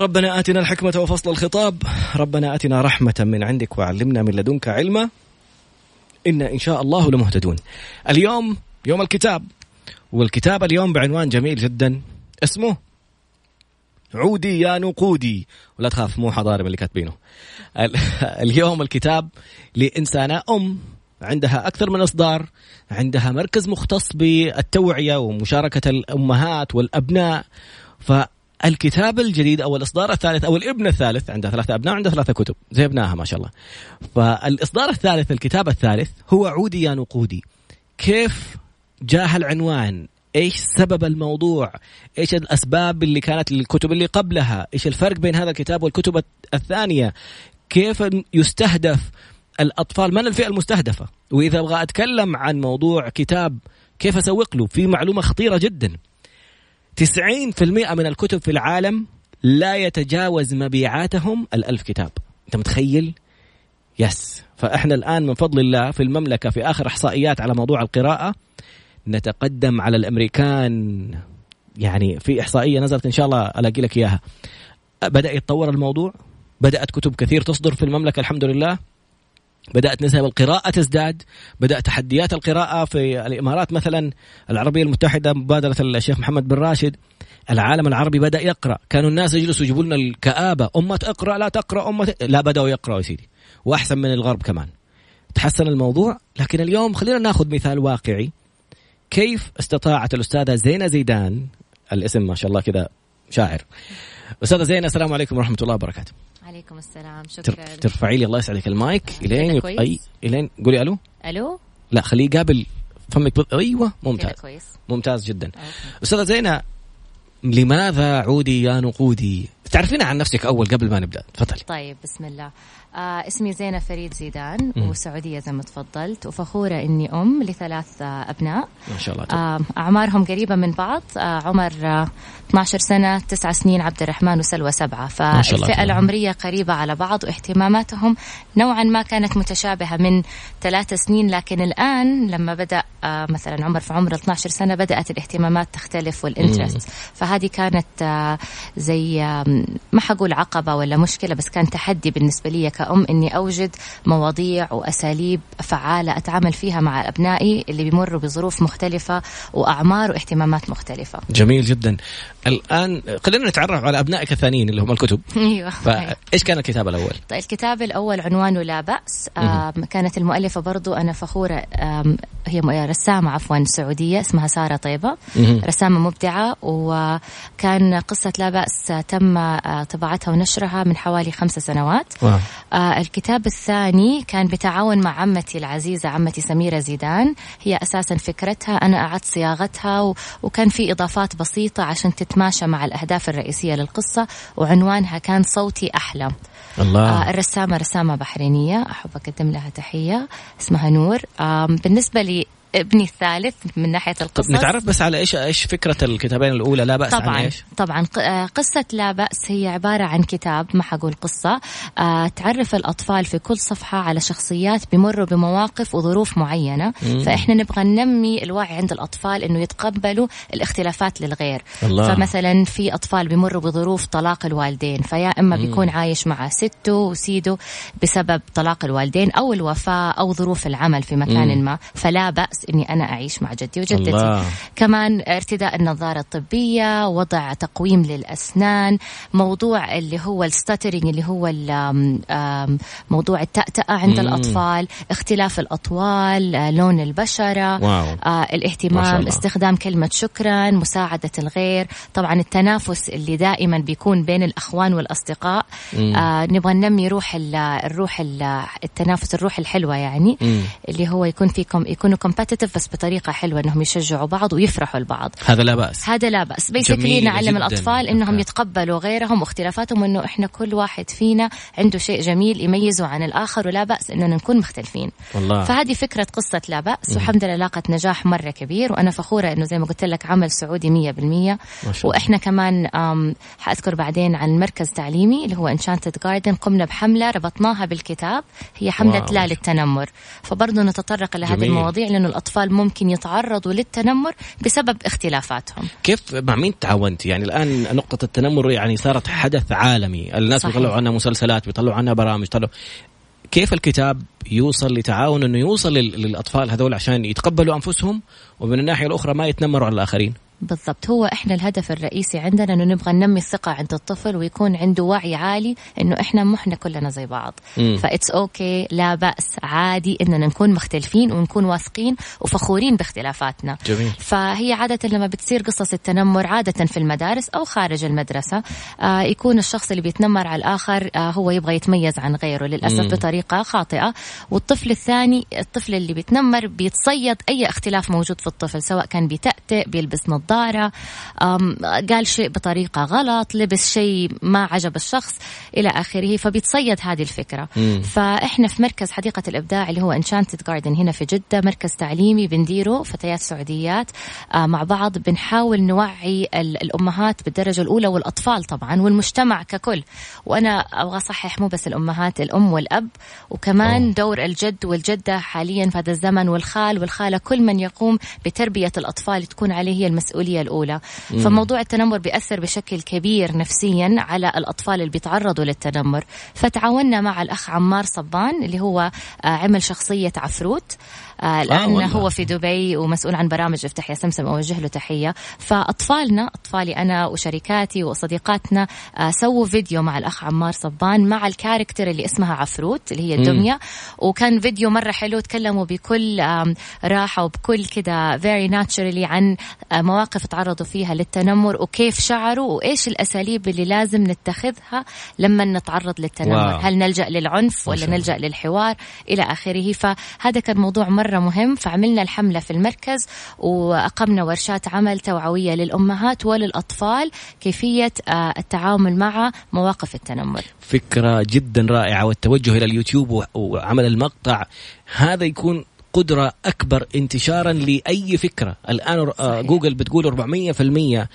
ربنا آتنا الحكمة وفصل الخطاب. ربنا آتنا رحمة من عندك وعلمنا من لدنك علما. إنا إن شاء الله لمهتدون. اليوم يوم الكتاب. والكتاب اليوم بعنوان جميل جدا. اسمه عودي يا نقودي. ولا تخاف مو حضارم اللي كاتبينه. اليوم الكتاب لإنسانة أم. عندها أكثر من إصدار. عندها مركز مختص بالتوعية ومشاركة الأمهات والأبناء. ف الكتاب الجديد أو الإصدار الثالث أو الإبن الثالث عندها ثلاثة أبناء عندها ثلاثة كتب زي ابنائها ما شاء الله. فالإصدار الثالث الكتاب الثالث هو عودي يا نقودي. كيف جاء العنوان؟ إيش سبب الموضوع؟ إيش الأسباب اللي كانت للكتب اللي قبلها؟ إيش الفرق بين هذا الكتاب والكتب الثانية؟ كيف يستهدف الأطفال؟ من الفئة المستهدفة؟ وإذا أبغى أتكلم عن موضوع كتاب كيف أسوق له؟ في معلومة خطيرة جدا. 90% من الكتب في العالم لا يتجاوز مبيعاتهم الألف كتاب. أنت متخيل؟ يس. فإحنا الآن من فضل الله في المملكة في آخر إحصائيات على موضوع القراءة نتقدم على الأمريكان. يعني في إحصائية نزلت إن شاء الله ألاقي لك إياها. بدأ يتطور الموضوع؟ بدأت كتب كثير تصدر في المملكة الحمد لله؟ بدأت نسب القراءة تزداد بدأ تحديات القراءة في الإمارات مثلا العربية المتحدة مبادرة الشيخ محمد بن راشد العالم العربي بدأ يقرأ. كانوا الناس يجلسوا يجيبوا لنا الكآبة أمة اقرأ لا تقرأ أمة لا بدأوا يقرأوا يا سيدي. وأحسن من الغرب كمان. تحسن الموضوع لكن اليوم خلينا ناخذ مثال واقعي. كيف استطاعت الأستاذة زينة زيدان الاسم ما شاء الله كذا شاعر أستاذة زينة السلام عليكم ورحمة الله وبركاته. عليكم السلام شكرا. ترفعي لي الله يسعدك. المايك إلين يق... اي الين قولي ألو. ألو؟ لا خليه قابل فمك بض... أيوه ممتاز. كويس. ممتاز جدا. أستاذة زينة لماذا عودي يا نقودي؟ تعرفين عن نفسك أول قبل ما نبدأ. تفضلي. طيب بسم الله. آه اسمي زينة فريد زيدان م. وسعودية زي ما تفضلت وفخورة إني أم لثلاث آه أبناء. ما شاء الله آه أعمارهم قريبة من بعض. آه عمر آه 12 سنة 9 سنين عبد الرحمن وسلوى سبعة. فالفئة العمرية قريبة على بعض واهتماماتهم نوعا ما كانت متشابهة من ثلاث سنين لكن الآن لما بدأ آه مثلا عمر في عمر 12 سنة بدأت الاهتمامات تختلف والانترست فهذه كانت آه زي ما حقول عقبة ولا مشكلة بس كان تحدي بالنسبة لي كأم إني أوجد مواضيع وأساليب فعالة أتعامل فيها مع أبنائي اللي بيمروا بظروف مختلفة وأعمار واهتمامات مختلفة. جميل جدا. الآن خلينا نتعرف على أبنائك الثانيين اللي هم الكتب. أيوة فإيش كان الكتاب الأول؟ طيب الكتاب الأول عنوانه لا بأس. كانت المؤلفة برضو أنا فخورة هي رسامة عفوا سعودية اسمها سارة طيبة. رسامة مبدعة وكان قصة لا بأس تم طباعتها ونشرها من حوالي خمس سنوات. واو. الكتاب الثاني كان بتعاون مع عمتي العزيزة عمتي سميرة زيدان. هي أساسا فكرتها أنا أعدت صياغتها. وكان في إضافات بسيطة عشان تتماشى مع الأهداف الرئيسية للقصة وعنوانها كان صوتي أحلى الله. آه الرسامة رسامة بحرينية أحب أقدم لها تحية اسمها نور آه بالنسبة لي ابني الثالث من ناحية القصص نتعرف بس على إيش إيش فكرة الكتابين الأولى لا بأس طبعا عن إيش؟ طبعا قصة لا بأس هي عبارة عن كتاب ما حقول قصة آه تعرف الأطفال في كل صفحة على شخصيات بمروا بمواقف وظروف معينة مم. فإحنا نبغى ننمي الوعي عند الأطفال إنه يتقبلوا الاختلافات للغير الله. فمثلا في أطفال بمروا بظروف طلاق الوالدين فيا إما بيكون عايش مع سته وسيده بسبب طلاق الوالدين أو الوفاة أو ظروف العمل في مكان مم. ما فلا بأس إني أنا أعيش مع جدي وجدتي الله. كمان ارتداء النظارة الطبية وضع تقويم للأسنان موضوع اللي هو ال stuttering اللي هو موضوع التأتأة عند مم. الأطفال اختلاف الأطوال لون البشرة واو. آه الاهتمام استخدام كلمة شكرا مساعدة الغير طبعا التنافس اللي دائما بيكون بين الأخوان والأصدقاء آه نبغى ننمي روح الروح التنافس الروح الحلوة يعني مم. اللي هو يكون فيكم يكونوا competitive competitive بس بطريقة حلوة إنهم يشجعوا بعض ويفرحوا لبعض هذا لا بأس. هذا لا بأس. basically نعلم الأطفال إنهم يتقبلوا غيرهم واختلافاتهم وإنه إحنا كل واحد فينا عنده شيء جميل يميزه عن الآخر ولا بأس إننا نكون مختلفين. والله. فهذه فكرة قصة لا بأس. والحمد لله لاقت نجاح مرة كبير وأنا فخورة إنه زي ما قلت لك عمل سعودي 100% وإحنا كمان حأذكر بعدين عن مركز تعليمي اللي هو انشانتد جاردن قمنا بحملة ربطناها بالكتاب. هي حملة لا للتنمر. فبرضه نتطرق لهذه المواضيع لأنه الأطفال ممكن يتعرضوا للتنمر بسبب اختلافاتهم. كيف مع مين تعاونت يعني الآن نقطة التنمر يعني صارت حدث عالمي. الناس بيطلعوا عنها مسلسلات بيطلعوا عنها برامج. طلعوا. كيف الكتاب يوصل لتعاون إنه يوصل للأطفال هذول عشان يتقبلوا أنفسهم ومن الناحية الأخرى ما يتنمروا على الآخرين؟ بالضبط. هو إحنا الهدف الرئيسي عندنا إنه نبغى ننمي الثقة عند الطفل ويكون عنده وعي عالي إنه إحنا مو إحنا كلنا زي بعض. ف that's okay, okay, لا بأس. عادي إننا نكون مختلفين ونكون واثقين وفخورين باختلافاتنا. جميل. فهي عادة لما بتصير قصص التنمر عادة في المدارس أو خارج المدرسة آه يكون الشخص اللي بيتنمر على الآخر آه هو يبغى يتميز عن غيره للأسف مم. بطريقة خاطئة. والطفل الثاني الطفل اللي بيتنمر بيتصيد أي اختلاف موجود في الطفل سواء كان بيتأتئ بيلبس نظارة النظارة قال شيء بطريقة غلط لبس شيء ما عجب الشخص إلى آخره فبيتصيد هذه الفكرة مم. فإحنا في مركز حديقة الإبداع اللي هو انشانتد جاردن هنا في جدة مركز تعليمي بنديره فتيات سعوديات آه، مع بعض بنحاول نوعي الأمهات بالدرجة الأولى والأطفال طبعا والمجتمع ككل وأنا أبغى أصحح مو بس الأمهات الأم والأب وكمان أوه. دور الجد والجدة حاليا في هذا الزمن والخال والخالة كل من يقوم بتربية الأطفال تكون عليه هي المسؤولية المسؤولية الأولى. مم. فموضوع التنمر بيأثر بشكل كبير نفسيا على الأطفال اللي بيتعرضوا للتنمر. فتعاوننا مع الأخ عمار صبان اللي هو آه، عمل شخصية عفروت. آه الان آه هو في دبي ومسؤول عن برامج افتح يا سمسم. أوجه له تحية. فأطفالنا أطفالي أنا وشركاتي وصديقاتنا آه سووا فيديو مع الأخ عمار صبان مع ال character اللي اسمها عفروت اللي هي الدميه وكان فيديو مرة حلو تكلموا بكل راحة وبكل كده very naturally عن آه، مواقف تعرضوا فيها للتنمر وكيف شعروا وإيش الأساليب اللي لازم نتخذها لما نتعرض للتنمر. wow. هل نلجأ للعنف ولا نلجأ للحوار؟ إلى آخره. فهذا كان موضوع مرة مرة مهم. فعملنا الحملة في المركز وأقمنا ورشات عمل توعوية للأمهات وللأطفال كيفية آه، التعامل مع مواقف التنمر. فكرة جدا رائعة والتوجه إلى اليوتيوب وعمل المقطع. هذا يكون قدرة أكبر انتشارا لأي فكرة. الآن آه، صحيح. جوجل بتقول 400%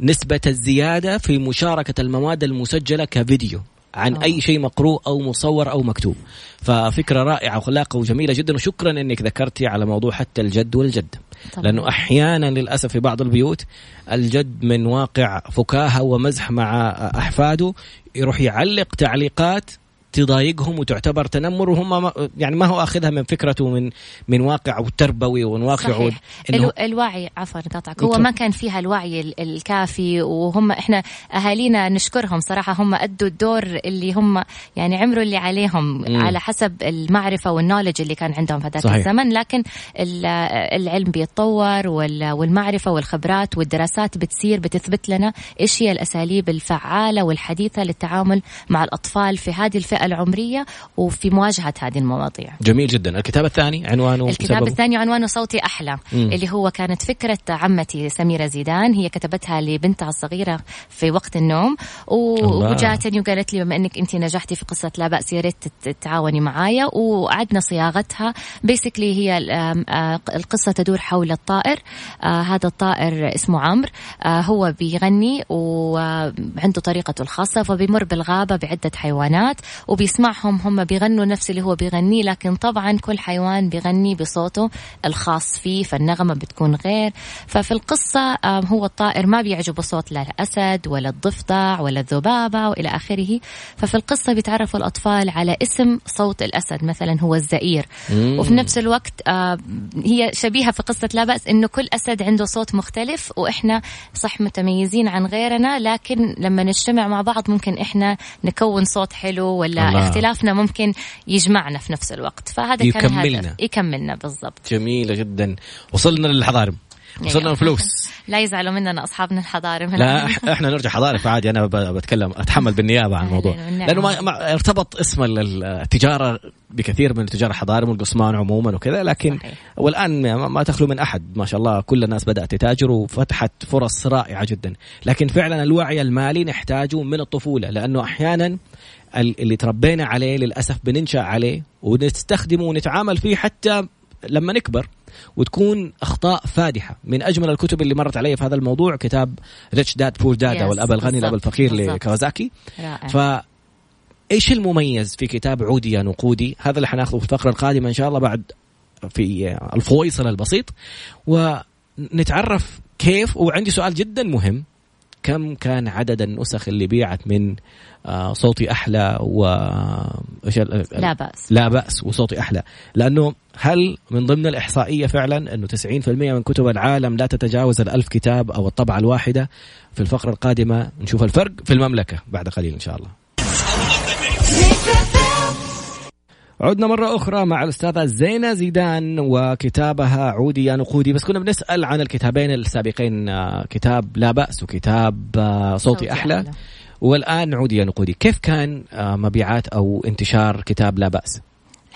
نسبة الزيادة في مشاركة المواد المسجلة كفيديو. عن أوه. أي شيء مقروء أو مصور أو مكتوب ففكرة رائعة وخلاقة وجميلة جدا وشكرا إنك ذكرتي على موضوع حتى الجد والجد طبعا. لأنه أحيانا للأسف في بعض البيوت الجد من واقع فكاهة ومزح مع أحفاده يروح يعلق تعليقات تضايقهم وتعتبر تنمر وهم يعني ما هو آخذها من فكرته من من واقع تربوي ومن واقع صحيح. إنه الوعي عفوا قطعك. هو ما كان فيها الوعي الكافي وهم إحنا أهالينا نشكرهم صراحة. هم أدوا الدور اللي هم يعني عمروا اللي عليهم م. على حسب المعرفة والنولج اللي كان عندهم في ذاك الزمن. لكن العلم بيتطور والمعرفة والخبرات والدراسات بتصير بتثبت لنا إيش هي الأساليب الفعالة والحديثة للتعامل مع الأطفال في هذه الفئة العمرية وفي مواجهة هذه المواضيع جميل جدا الكتاب الثاني عنوانه الكتاب سبب. الثاني عنوانه صوتي أحلى مم. اللي هو كانت فكرة عمتي سميرة زيدان هي كتبتها لبنتها الصغيرة في وقت النوم وجاتني وقالت لي بما أنك أنت نجحتي في قصة لا بأس يا ريت تتعاوني معايا وعدنا صياغتها بيسكلي هي القصة تدور حول الطائر آه، هذا الطائر اسمه عمرو آه، هو بيغني وعنده طريقته الخاصة فبيمر بالغابة بعدة حيوانات وبيسمعهم هم بيغنوا نفس اللي هو بيغنيه لكن طبعا كل حيوان بيغني بصوته الخاص فيه فالنغمة بتكون غير ففي القصة هو الطائر ما بيعجبه صوت لا الأسد ولا الضفدع ولا الذبابة وإلى آخره ففي القصة بيتعرفوا الأطفال على اسم صوت الأسد مثلا هو الزئير. وفي نفس الوقت هي شبيهة في قصة لا بأس إنه كل أسد عنده صوت مختلف وإحنا صح متميزين عن غيرنا لكن لما نجتمع مع بعض ممكن إحنا نكون صوت حلو ولا. اختلافنا ممكن يجمعنا في نفس الوقت. فهذا كان هدف يكملنا. بالضبط. جميلة جدا. وصلنا للحضارم. وصلنا. الفلوس لا يزعلوا مننا أصحابنا الحضارم. لا إحنا نرجع حضارم عادي أنا بتكلم أتحمل بالنيابة عن الموضوع. لأنه ما ارتبط اسم التجارة بكثير من تجار الحضارم والقصمان عموما وكذا لكن صحيح. والآن ما تخلو من أحد. ما شاء الله كل الناس بدأت تتاجر وفتحت فرص رائعة جدا. لكن فعلا الوعي المالي نحتاجه من الطفولة لأنه أحيانا اللي تربينا عليه للأسف بننشأ عليه ونستخدمه ونتعامل فيه حتى لما نكبر وتكون أخطاء فادحة. من أجمل الكتب اللي مرت علي في هذا الموضوع كتاب ريتش داد بور داد أو الأب الغني الأب الفقير لكawasaki ف إيش المميز في كتاب عودي يا نقودي؟ هذا اللي حناخذه في الفقرة القادمة إن شاء الله بعد في الفويصل البسيط. ونتعرف كيف وعندي سؤال جدا مهم. كم كان عدد النسخ اللي بيعت من آه، صوتي أحلى و لا بأس. لا بأس وصوتي أحلى. لأنه هل من ضمن الإحصائية فعلا إنه 90% من كتب العالم لا تتجاوز الألف كتاب أو الطبعة الواحدة؟ في الفقرة القادمة نشوف الفرق في المملكة بعد قليل إن شاء الله. عدنا مرة أخرى مع الأستاذة زينة زيدان وكتابها عودي يا نقودي بس كنا بنسأل عن الكتابين السابقين آه، كتاب لا بأس وكتاب آه، صوتي أحلى, أحلى. والآن عودي يا نقودي كيف كان آه، مبيعات أو انتشار كتاب لا بأس؟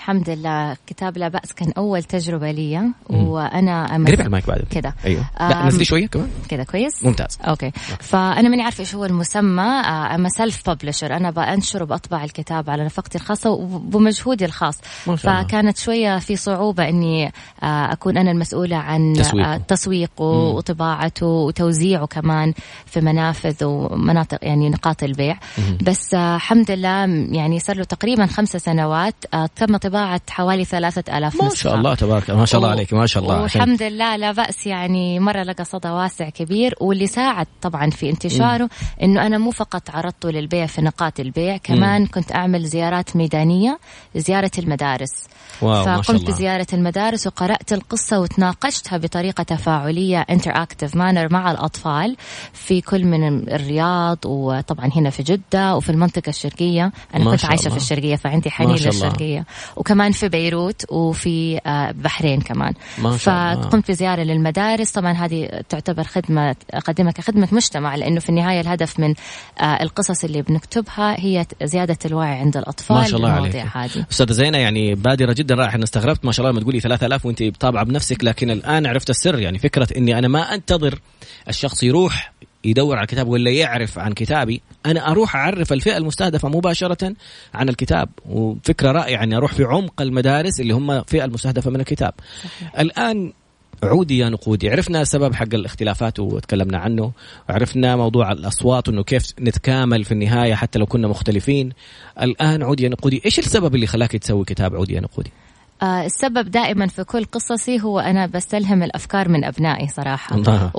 الحمد لله. كتاب لا بأس كان أول تجربة لي وأنا قريب على المايك بعد. كذا أيوه. لا نزلي شوية كمان. كذا كويس؟ ممتاز. okay, okay. فأنا ماني عارفة إيش هو المسمى I'm a self publisher أنا بأنشر وبأطبع الكتاب على نفقتي الخاصة وبمجهودي الخاص. فكانت شوية في صعوبة إني آه، أكون أنا المسؤولة عن تسويقه, تسويقه وطباعته وتوزيعه كمان في منافذ ومناطق يعني نقاط البيع. مم. بس آه، الحمد لله يعني صار له تقريبا خمسة سنوات آه، تم طباعة حوالي ثلاثة ألاف ما شاء الله تبارك ما شاء الله عليك ما شاء الله. والحمد لله لا بأس يعني مرة لقى صدى واسع كبير. واللي ساعد طبعا في انتشاره إنه أنا مو فقط عرضته للبيع في نقاط البيع كمان م. كنت أعمل زيارات ميدانية زيارة المدارس. واو فقمت بزيارة المدارس وقرأت القصة وتناقشتها بطريقة تفاعلية interactive manner مع الأطفال في كل من الرياض وطبعا هنا في جدة وفي المنطقة الشرقية. أنا كنت عايشة الله. في الشرقية فعندي حنين للشرقية. وكمان في بيروت وفي آه، بحرين كمان. ما شاء الله. فقمت بزيارة للمدارس. طبعا هذه تعتبر خدمة أقدمها كخدمة مجتمع لأنه في النهاية الهدف من آه، القصص اللي بنكتبها هي زيادة الوعي عند الأطفال ما شاء الله عليك. هذه. أستاذة زينة يعني بادرة جدا رائعة أنا استغربت ما شاء الله لما تقولي 3000 وأنت طابعة بنفسك لكن الآن عرفت السر. يعني فكرة إني أنا ما أنتظر الشخص يروح يدور على الكتاب ولا يعرف عن كتابي أنا أروح أعرف الفئة المستهدفة مباشرة عن الكتاب. وفكرة رائعة إني أروح في عمق المدارس اللي هم الفئه المستهدفة من الكتاب. صحيح. الآن عودي يا نقودي. عرفنا سبب حق الاختلافات وتكلمنا عنه. وعرفنا موضوع الأصوات انه كيف نتكامل في النهاية حتى لو كنا مختلفين. الآن عودي يا نقودي إيش السبب اللي خلاك تسوي كتاب عودي يا نقودي؟ السبب دائما في كل قصصي هو أنا بستلهم الأفكار من أبنائي صراحة الله.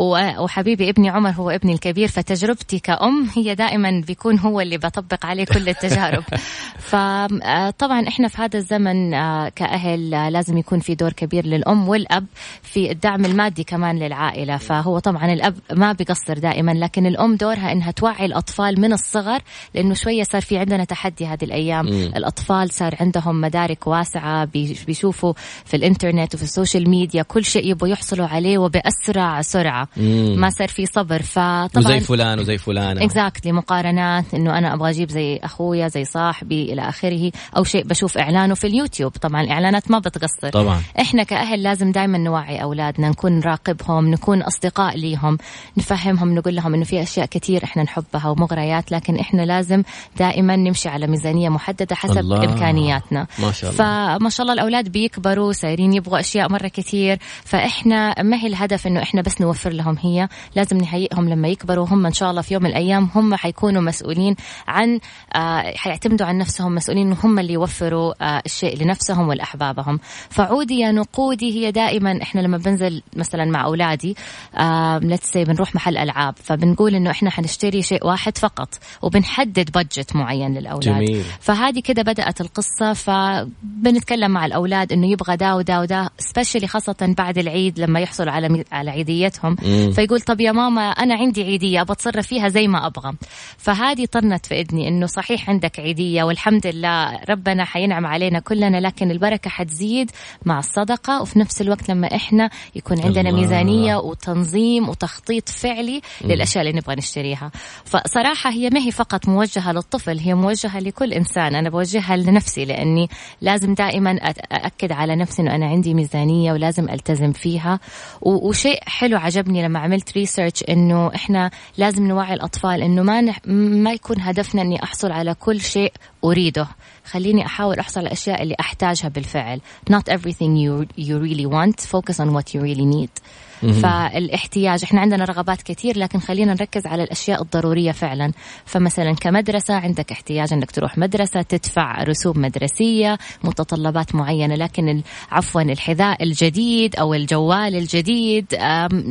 وحبيبي ابني عمر هو ابني الكبير فتجربتي كأم هي دائما بيكون هو اللي بطبق عليه كل التجارب فطبعا إحنا في هذا الزمن آه كأهل آه لازم يكون في دور كبير للأم والأب في الدعم المادي كمان للعائلة فهو طبعا الأب ما بيقصر دائما لكن الأم دورها إنها توعي الأطفال من الصغر لأنه شوية صار في عندنا تحدي هذه الأيام م. الأطفال صار عندهم مدارك واسعة بيشوفوا في الإنترنت وفي ال social media كل شيء يبغوا يحصلوا عليه وبأسرع سرعة. مم. ما صار في صبر. فطبعا وزي فلان وزي فلان exactly مقارنات إنه أنا أبغى أجيب زي أخويا زي صاحبي إلى آخره أو شيء بشوف إعلانه في اليوتيوب. طبعا الإعلانات ما بتقصر. طبعا. إحنا كأهل لازم دائما نوعي أولادنا نكون نراقبهم نكون أصدقاء ليهم نفهمهم نقول لهم إنه في أشياء كثير إحنا نحبها ومغريات لكن إحنا لازم دائما نمشي على ميزانية محددة حسب الله. إمكانياتنا. ما شاء الله. فما شاء الله الأولاد الأولاد بيكبروا صايرين يبغوا أشياء مرة كثير. فإحنا ما هي الهدف إنه إحنا بس نوفر لهم هي؟ لازم نهيئهم لما يكبروا. هم إن شاء الله في يوم من الأيام هم حيكونوا مسؤولين عن آه حيعتمدوا عن نفسهم مسؤولين إنه هم اللي يوفروا آه الشيء لنفسهم ولأحبابهم. فعودي يا نقودي هي دائما إحنا لما بنزل مثلا مع أولادي آه بنروح محل ألعاب فبنقول إنه إحنا حنشتري شيء واحد فقط وبنحدد بادجت معين للأولاد. جميل. فهذه كده بدأت القصة فبنتكلم مع الأولاد. الاولاد إنه يبغى دا ودا ودا سبيشلي خاصة بعد العيد لما يحصلوا على على عيديتهم مم. فيقول طب يا ماما أنا عندي عيدية أبغى أتصرف فيها زي ما أبغى فهذه طنت في إذني إنه صحيح عندك عيدية والحمد لله ربنا حينعم علينا كلنا لكن البركة حتزيد مع الصدقة وفي نفس الوقت لما إحنا يكون عندنا الله. ميزانية وتنظيم وتخطيط فعلي مم. للأشياء اللي نبغى نشتريها فصراحة هي ما هي فقط موجهة للطفل هي موجهة لكل إنسان أنا بوجهها لنفسي لأني لازم دائما اكد على نفسي إنه أنا عندي ميزانية ولازم ألتزم فيها. وشيء حلو عجبني لما عملت ريسيرش إنه إحنا لازم نوعي الأطفال إنه ما نح... ما يكون هدفنا إني أحصل على كل شيء أريده. خليني أحاول أحصل على الأشياء اللي أحتاجها بالفعل. Not everything you you really want. Focus on what you really need. فالاحتياج إحنا عندنا رغبات كثير لكن خلينا نركز على الأشياء الضرورية فعلا. فمثلا كمدرسة عندك احتياج إنك تروح مدرسة تدفع رسوم مدرسية متطلبات معينة لكن عفوا الحذاء الجديد أو الجوال الجديد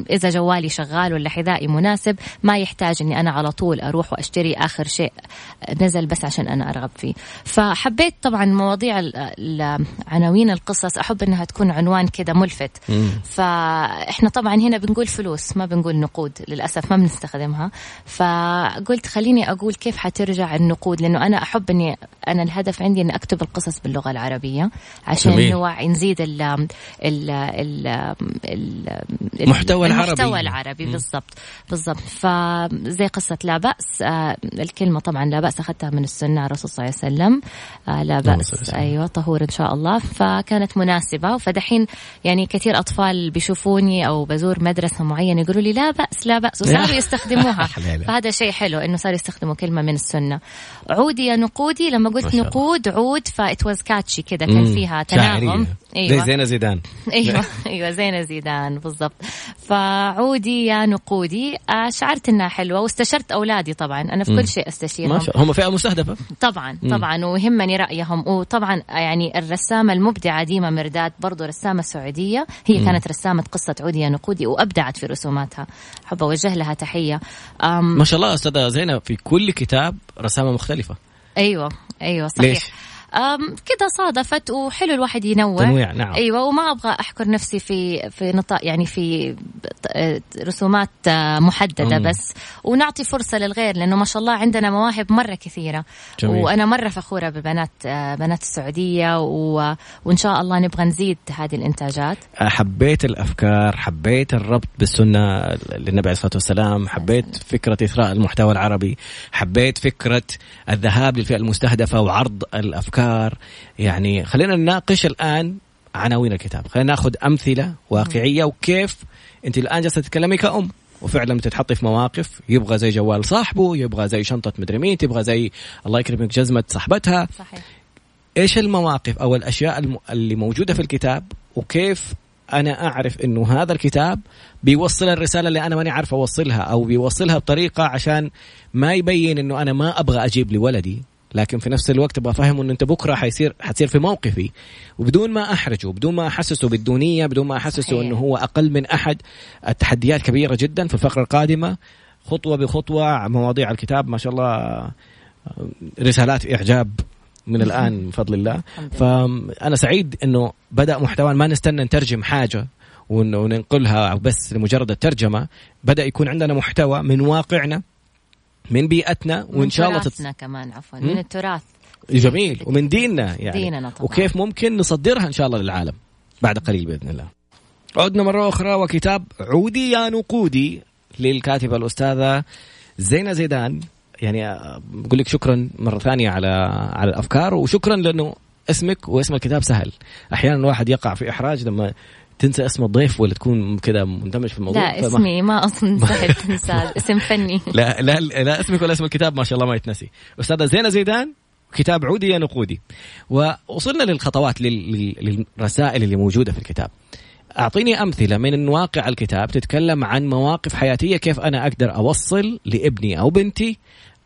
إذا جوالي شغال ولا حذائي مناسب ما يحتاج إني أنا على طول أروح وأشتري آخر شيء نزل بس عشان أنا أرغب فيه. فحبيت طبعا مواضيع عناوين القصص أحب إنها تكون عنوان كذا ملفت. فإحنا طبعا طبعا هنا بنقول فلوس ما بنقول نقود للأسف ما بنستخدمها. فقلت خليني أقول كيف حترجع النقود لأنه أنا أحب أني أنا الهدف عندي أني أكتب القصص باللغة العربية عشان نوعي نزيد ال ال ال المحتوى العربي. المحتوى العربي بالضبط بالضبط. فزي قصة لا بأس آه الكلمة طبعا لا بأس أخذتها من السنة الرسول صلى الله عليه وسلم. آه لا بأس أيوة طهور إن شاء الله. فكانت مناسبة فدحين يعني كثير أطفال بيشوفوني أو بزور مدرسة معينة يقولوا لي لا بأس لا بأس. وصاروا يستخدموها. فهذا شيء حلو إنه صاروا يستخدموا كلمة من السنة. عودي يا نقودي لما قلت نقود عود فإت واز كاتشي كذا كان فيها تناغم. أيوه. زي زينة زيدان. أيوه أيوه زينة زيدان بالضبط. فعودي يا نقودي. آه، شعرت إنها حلوة واستشرت أولادي طبعا. أنا في كل شيء أستشيرهم. ما شاء هم فئة مستهدفة؟ طبعا طبعا ويهمني رأيهم. وطبعا يعني الرسامة المبدعة ديما مرداد برضو رسامة سعودية. هي مم. كانت رسامة قصة عودي يا نقودي وأبدعت في رسوماتها. احب أوجه لها تحية. ما شاء الله أستاذة زينة في كل كتاب رسامة مختلفة. أيوه أيوه صحيح. ليش؟ كذا صادفت وحلو الواحد ينوع تنويع نعم. أيوه وما أبغى أحكر نفسي في في نطاق يعني في رسومات آه، محددة مم. بس. ونعطي فرصة للغير لأنه ما شاء الله عندنا مواهب مرة كثيرة. جميل. وأنا مرة فخورة ببنات آه، بنات السعودية و... وإن شاء الله نبغى نزيد هذه الإنتاجات. حبيت الأفكار حبيت الربط بالسنة للنبي عليه الصلاة والسلام حبيت فكرة إثراء المحتوى العربي حبيت فكرة الذهاب للفئة المستهدفة وعرض الأفكار الافكار يعني خلينا نناقش الآن عناوين الكتاب. خلينا ناخذ أمثلة واقعية وكيف أنت الآن جالسة تتكلمي كأم. وفعلا بتتحطي في مواقف. يبغى زي جوال صاحبه يبغى زي شنطة مدري مين تبغى زي الله يكرمك جزمة صاحبتها. صحيح. إيش المواقف أو الأشياء اللي موجودة في الكتاب؟ وكيف أنا أعرف إنه هذا الكتاب بيوصل الرسالة اللي أنا ماني عارف أوصلها أو بيوصلها بطريقة عشان ما يبين إنه أنا ما أبغى أجيب لولدي؟ لكن في نفس الوقت أبغى افهمه إنه أنت بكرة حيصير حتصير في موقفي. وبدون ما أحرجه بدون ما أحسسه بالدونية بدون ما أحسسه إنه هو أقل من أحد التحديات كبيرة جدا في الفقرة القادمة. خطوة بخطوة مواضيع الكتاب ما شاء الله رسالات إعجاب من الآن بفضل الله. فأنا سعيد إنه بدأ محتوى ما نستنى نترجم حاجة وننقلها بس لمجرد الترجمة. بدأ يكون عندنا محتوى من واقعنا. من بيئتنا وإن شاء الله تت... كمان عفوا من التراث. جميل. ومن ديننا يعني. ديننا طبعا. وكيف ممكن نصدرها إن شاء الله للعالم بعد قليل بإذن الله. عدنا مرة أخرى وكتاب عودي يا نقودي للكاتبة الأستاذة زينة زيدان. يعني بقول لك شكرا مرة ثانية على على الأفكار وشكرا لأنه اسمك واسم الكتاب سهل. أحيانا الواحد يقع في إحراج لما تنسى اسم الضيف ولا تكون كذا مندمج في الموضوع؟ لا اسمي ما سهل تنسى اسم فني. لا لا لا اسمك ولا اسم الكتاب ما شاء الله ما يتنسي. أستاذة زينة زيدان كتاب عودي يا نقودي. ووصلنا للخطوات للرسائل اللي موجودة في الكتاب. أعطيني أمثلة من واقع الكتاب تتكلم عن مواقف حياتية كيف أنا أقدر أوصل لابني أو بنتي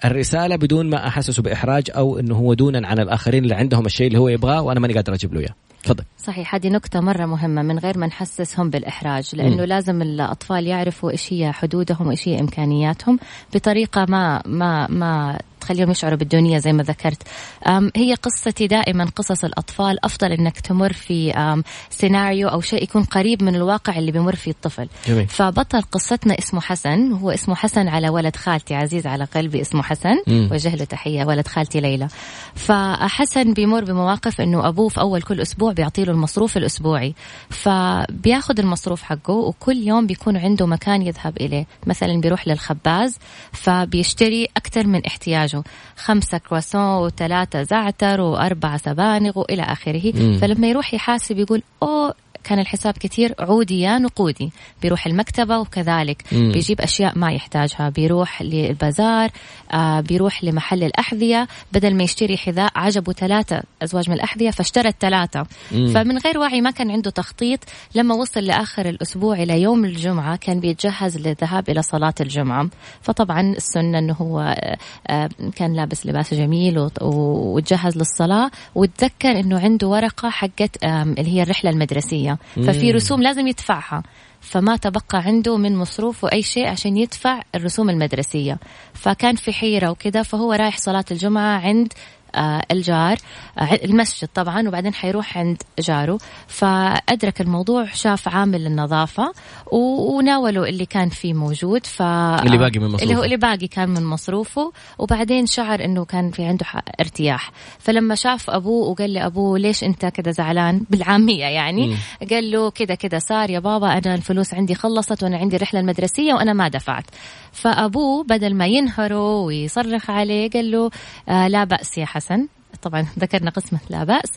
الرسالة بدون ما أحسسه بإحراج أو إنه هو دونا عن الآخرين اللي عندهم الشيء اللي هو يبغاه وأنا ماني قادر أجيب له إياه. تفضل صحيح هذه نقطة مرة مهمة من غير ما نحسسهم بالإحراج لأنه م. لازم الأطفال يعرفوا إيش هي حدودهم وإيش هي إمكانياتهم بطريقة ما ما ما تخليهم يشعروا بالدنيا زي ما ذكرت. هي قصتي دائما قصص الأطفال. أفضل أنك تمر في سيناريو أو شيء يكون قريب من الواقع اللي بيمر فيه الطفل. جميل. فبطل قصتنا اسمه حسن. هو اسمه حسن على ولد خالتي عزيز على قلبي اسمه حسن. وجه له تحية ولد خالتي ليلى. فحسن بيمر بمواقف أنه أبوه في أول كل أسبوع بيعطي له المصروف الأسبوعي. فبياخذ المصروف حقه وكل يوم بيكون عنده مكان يذهب إليه. مثلا بيروح للخباز فبيشتري أكثر من احتياجه. خمسة كرواسون وثلاثة زعتر وأربعة سبانغ وإلى آخره مم. فلما يروح يحاسب يقول أوه كان الحساب كثير عودي يا نقودي. بيروح المكتبة وكذلك مم. بيجيب أشياء ما يحتاجها. بيروح للبازار آه بيروح لمحل الأحذية. بدل ما يشتري حذاء عجبه ثلاثة أزواج من الأحذية فاشترى الثلاثة فمن غير وعي ما كان عنده تخطيط. لما وصل لآخر الأسبوع إلى يوم الجمعة كان بيتجهز للذهاب إلى صلاة الجمعة. فطبعا السنة أنه هو آه, آه، كان لابس لباس جميل وتجهز للصلاة. وتذكر أنه عنده ورقة حقت اللي هي الرحلة المدرسية. ففي رسوم لازم يدفعها. فما تبقى عنده من مصروف أي شيء عشان يدفع الرسوم المدرسية. فكان في حيرة وكذا فهو رايح صلاة الجمعة عند الجار آه، المسجد طبعا وبعدين حيروح عند جاره. فأدرك الموضوع شاف عامل النظافة وناوله اللي كان فيه موجود. ف اللي باقي من مصروفه اللي هو اللي باقي كان من مصروفه. وبعدين شعر إنه كان في عنده ارتياح. فلما شاف أبوه وقال لابوه ليش أنت كذا زعلان؟ بالعامية يعني. م. قال له كذا كذا صار يا بابا أنا الفلوس عندي خلصت وأنا عندي الرحلة المدرسية وأنا ما دفعت. فأبوه بدل ما ينهره ويصرخ عليه قال له آه لا بأس يا حسن. طبعا ذكرنا قسمة لا بأس.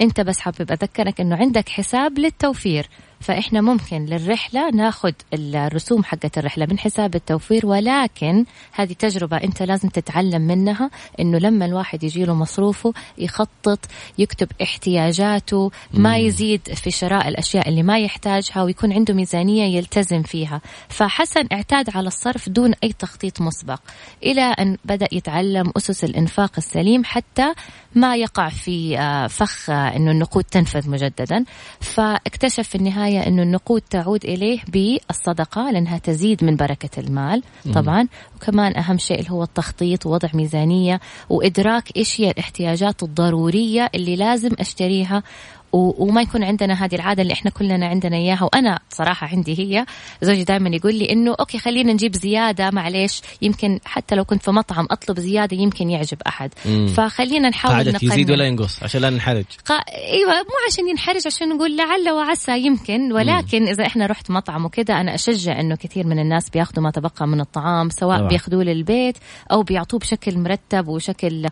أنت بس حابب أذكرك أنه عندك حساب للتوفير. فإحنا ممكن للرحلة ناخذ الرسوم حقت الرحلة من حساب التوفير ولكن هذه تجربة أنت لازم تتعلم منها إنه لما الواحد يجي له مصروفه يخطط يكتب احتياجاته ما يزيد في شراء الأشياء اللي ما يحتاجها ويكون عنده ميزانية يلتزم فيها. فحسن اعتاد على الصرف دون أي تخطيط مسبق إلى أن بدأ يتعلم أسس الإنفاق السليم حتى ما يقع في آه، فخ آه، أنه النقود تنفذ مجددا. فاكتشف في النهاية النهاية أنه النقود تعود إليه بالصدقة لأنها تزيد من بركة المال طبعا. وكمان أهم شيء اللي هو التخطيط ووضع ميزانية وإدراك إيش هي الاحتياجات الضرورية اللي لازم أشتريها وما يكون عندنا هذه العادة اللي إحنا كلنا عندنا إياها. وأنا صراحة عندي هي زوجي دائما يقول لي إنه أوكي خلينا نجيب زيادة معلش يمكن حتى لو كنت في مطعم أطلب زيادة يمكن يعجب أحد. مم. فخلينا نحاول قاعدة يزيد ولا ينقص عشان لا ننحرج. قا... إيوه مو عشان ينحرج عشان نقول لعل وعسى يمكن. ولكن مم. إذا إحنا رحت مطعم وكذا أنا أشجع إنه كثير من الناس بياخذوا ما تبقى من الطعام سواء بياخذوه للبيت أو بيعطوه بشكل مرتب وشكل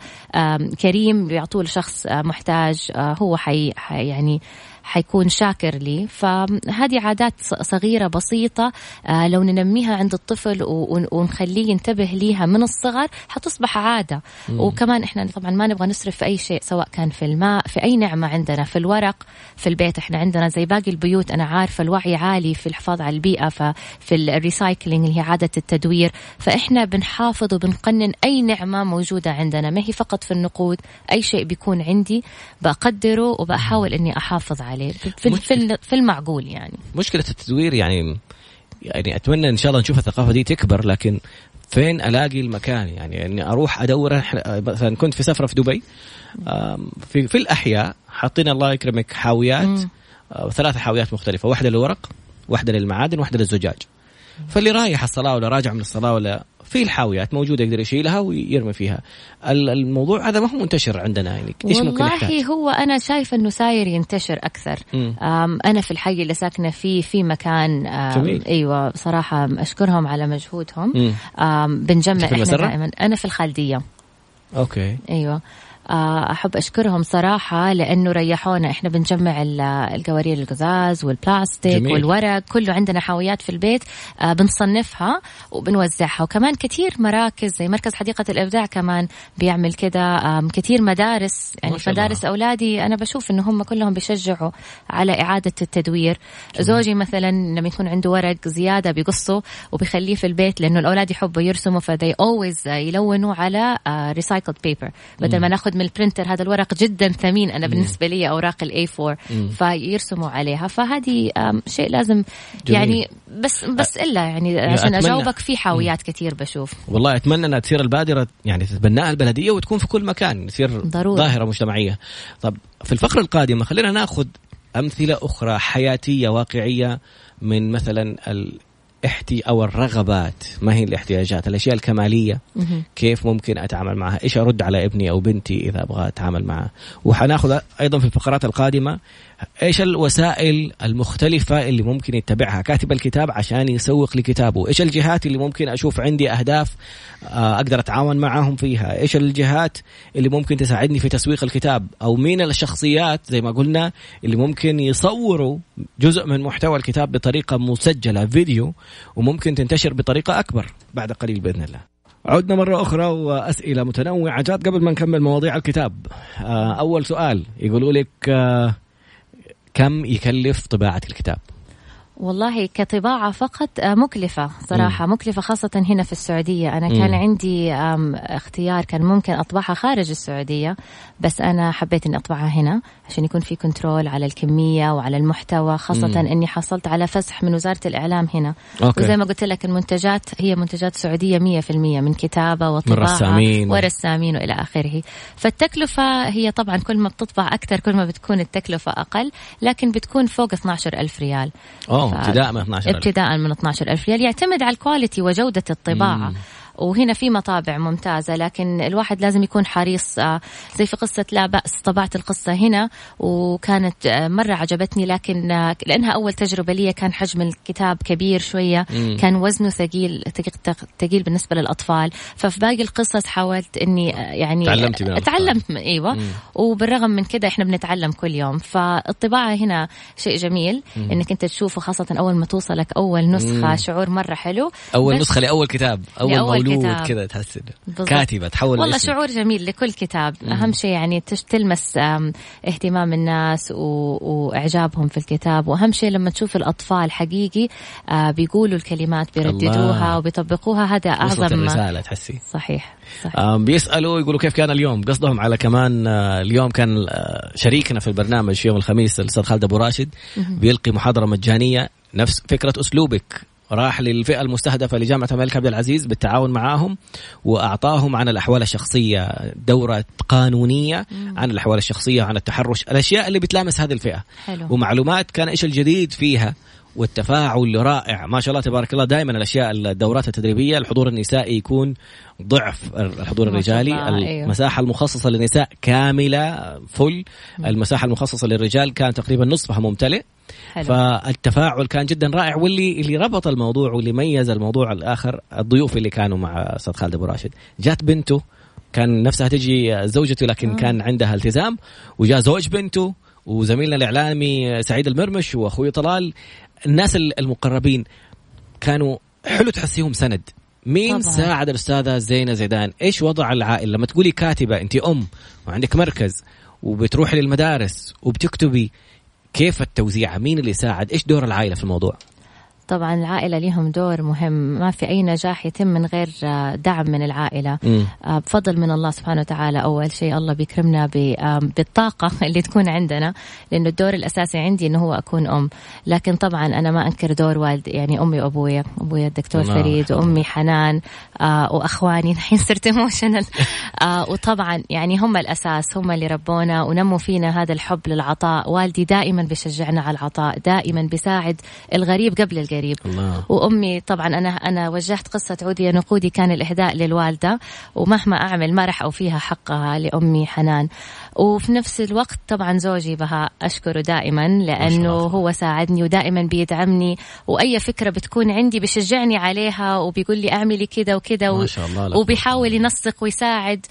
كريم بيعطوه لشخص محتاج آه، هو حي... حي يعني حيكون شاكر لي. فهذه عادات صغيرة بسيطة آه، لو ننميها عند الطفل ونخليه ينتبه ليها من الصغر حتصبح عادة. مم. وكمان إحنا طبعا ما نبغى نصرف في أي شيء سواء كان في الماء في أي نعمة عندنا في الورق في البيت. إحنا عندنا زي باقي البيوت أنا عارفة الوعي عالي في الحفاظ على البيئة ففي الريسايكلينج اللي هي عادة التدوير. فإحنا بنحافظ وبنقنن أي نعمة موجودة عندنا. ما هي فقط في النقود أي شيء بيكون عندي بقدره وبحاول إني أحافظ عليه. عليه. في, في, في المعقول يعني. مشكلة التدوير يعني يعني أتمنى إن شاء الله نشوف الثقافة دي تكبر لكن فين ألاقي المكان؟ يعني إني أروح أدور مثلا كنت في سفرة في دبي في في الأحياء حاطين الله يكرمك حاويات آه، ثلاث حاويات مختلفة واحدة للورق واحدة للمعادن واحدة للزجاج. فاللي رايح الصلاة ولا راجع من الصلاة ولا في الحاويات موجودة يقدر يشيلها ويرمي فيها. الموضوع هذا ما هو منتشر عندنا يعني. إيش ممكن والله هو أنا شايفة إنه صاير ينتشر أكثر. أنا في الحي اللي ساكنة فيه في مكان جميل. أيوه صراحة أشكرهم على مجهودهم. بنجمع إحنا دائما. أنا في الخالدية. okay. أيوه. آه، أحب أشكرهم صراحة لأنه ريحونا. إحنا بنجمع القوارير القزاز والبلاستيك جميل. والورق كله عندنا حاويات في البيت آه، بنصنفها وبنوزعها. وكمان كثير مراكز زي مركز حديقة الإبداع كمان بيعمل كذا كثير مدارس يعني مدارس أولادي أنا بشوف إنه هم كلهم بيشجعوا على إعادة التدوير. جميل. زوجي مثلا لما يكون عنده ورق زيادة بيقصه وبيخليه في البيت لأنه الأولاد يحبوا يرسموا ف they always يلونوا على recycled paper بدل ما ناخذ من ال printer هذا الورق جدا ثمين أنا بالنسبة لي أوراق ال A4 فيرسموا عليها. فهذه شيء لازم جميل. يعني بس بس إلا يعني عشان أجاوبك في حاويات كثير بشوف. والله أتمنى انها تصير البادرة يعني تتبناها البلدية وتكون في كل مكان تصير ضروري. ظاهرة مجتمعية. طب في الفقرة القادمة خلينا ناخذ أمثلة أخرى حياتية واقعية من مثلا احتي أو الرغبات. ما هي الاحتياجات؟ الأشياء الكمالية. كيف ممكن أتعامل معها؟ إيش أرد على ابني أو بنتي إذا أبغى أتعامل معها؟ وحناخذ أيضا في الفقرات القادمة إيش الوسائل المختلفة اللي ممكن يتبعها؟ كاتب الكتاب عشان يسوق لكتابه. إيش الجهات اللي ممكن أشوف عندي أهداف آه، أقدر أتعاون معاهم فيها؟ إيش الجهات اللي ممكن تساعدني في تسويق الكتاب؟ أو مين الشخصيات زي ما قلنا اللي ممكن يصوروا جزء من محتوى الكتاب بطريقة مسجلة فيديو وممكن تنتشر بطريقة أكبر بعد قليل بإذن الله. عدنا مرة أخرى وأسئلة متنوعة جات قبل ما نكمل مواضيع الكتاب. آه، أول سؤال يقولوا لك آه، كم يكلف طباعة الكتاب؟ والله كطباعة فقط آه، مكلفة صراحة مم. مكلفة خاصة هنا في السعودية أنا كان. عندي اختيار كان ممكن أطبعها خارج السعودية بس أنا حبيت إني أطبعها هنا عشان يكون في كنترول على الكمية وعلى المحتوى خاصة مم. إني حصلت على فسح من وزارة الإعلام هنا okay. وزي ما قلت لك المنتجات هي منتجات سعودية مية في المية من كتابة وطباعة رسامين ورسامين وإلى آخره فالتكلفة هي طبعا كل ما بتطبع أكثر كل ما بتكون التكلفة أقل لكن بتكون فوق 12 ألف ريال أوه. ابتداء من 12000 ابتداء من 12000 ريال يعتمد على ال quality وجودة الطباعة. مم. وهنا في مطابع ممتازة لكن الواحد لازم يكون حريص آه، زي في قصة لا بأس طبعت القصة هنا وكانت آه، مرة عجبتني لكن آه، لأنها أول تجربة لي كان حجم الكتاب كبير شوية مم. كان وزنه ثقيل ثقيل بالنسبة للأطفال ففي باقي القصص حاولت إني يعني تعلمت من تعلمت أيوة مم. وبالرغم من كده إحنا بنتعلم كل يوم فالطباعة هنا شيء جميل مم. إنك أنت تشوفه خاصة أول ما توصلك أول نسخة مم. شعور مرة حلو أول نسخة لأول كتاب أول, أول مولود كذا تحس كاتبة تحول والله شعور جميل لكل كتاب. مم. أهم شيء يعني تلمس اهتمام الناس وإعجابهم في الكتاب. وأهم شيء لما تشوف الأطفال حقيقي آه، بيقولوا الكلمات بيرددوها وبيطبقوها هذا أعظم رساله تحسي. صحيح, صحيح. بيسألوا يقولوا كيف كان اليوم؟ قصدهم على كمان آه، اليوم كان آه، شريكنا في البرنامج يوم الخميس الأستاذ خالد أبو راشد بيلقي محاضرة مجانية. نفس فكرة أسلوبك. راح للفئة المستهدفة لجامعة الملك عبد العزيز بالتعاون معاهم وأعطاهم عن الأحوال الشخصية دورة قانونية عن الأحوال الشخصية عن التحرش الأشياء اللي بتلامس هذه الفئة. حلو. ومعلومات كان إيش الجديد فيها؟ والتفاعل رائع. ما شاء الله تبارك الله. دائما الأشياء الدورات التدريبية الحضور النسائي يكون ضعف الحضور الرجالي. أيوه. المساحة المخصصة للنساء كاملة فل المساحة المخصصة للرجال كان تقريبا نصفها ممتلئ. حلو. فالتفاعل كان جدا رائع. واللي اللي ربط الموضوع واللي ميز الموضوع الآخر الضيوف اللي كانوا مع أستاذ خالد أبو راشد. جات بنته كان نفسها تجي زوجته لكن. كان عندها التزام. وجاء زوج بنته وزميلنا الإعلامي سعيد المرمش وأخوي طلال. الناس المقربين كانوا حلو تحسيهم سند. مين طبعا. ساعد الأستاذة زينة زيدان؟ إيش وضع العائلة؟ لما تقولي كاتبة أنت أم وعندك مركز وبتروحي للمدارس وبتكتبي كيف التوزيع؟ مين اللي ساعد؟ إيش دور العائلة في الموضوع؟ طبعا العائلة لهم دور مهم. ما في أي نجاح يتم من غير آه، دعم من العائلة. م. آه، بفضل من الله سبحانه وتعالى. أول شيء الله بيكرمنا بالطاقة اللي تكون عندنا لأنه الدور الأساسي عندي أنه هو أكون أم. لكن طبعا أنا ما أنكر دور والدي يعني أمي وأبويا. أبويا الدكتور فريد وأمي حنان آه، وأخواني. الحين صرت ايموشنال وطبعا يعني هم الأساس هم اللي ربونا ونموا فينا هذا الحب للعطاء. والدي دائما بيشجعنا على العطاء دائما بيساعد الغريب قبل الغريب قريب الله. وأمي طبعا أنا أنا وجهت قصة عودي نقودي كان الإهداء للوالدة ومهما أعمل ما راح أوفيها حقها لأمي حنان. وفي نفس الوقت طبعا زوجي بها أشكره دائما لأنه هو ساعدني ودائما بيدعمني. وأي فكرة بتكون عندي بيشجعني عليها وبيقول لي أعملي كذا وكذا وبيحاول ينسق ويساعد.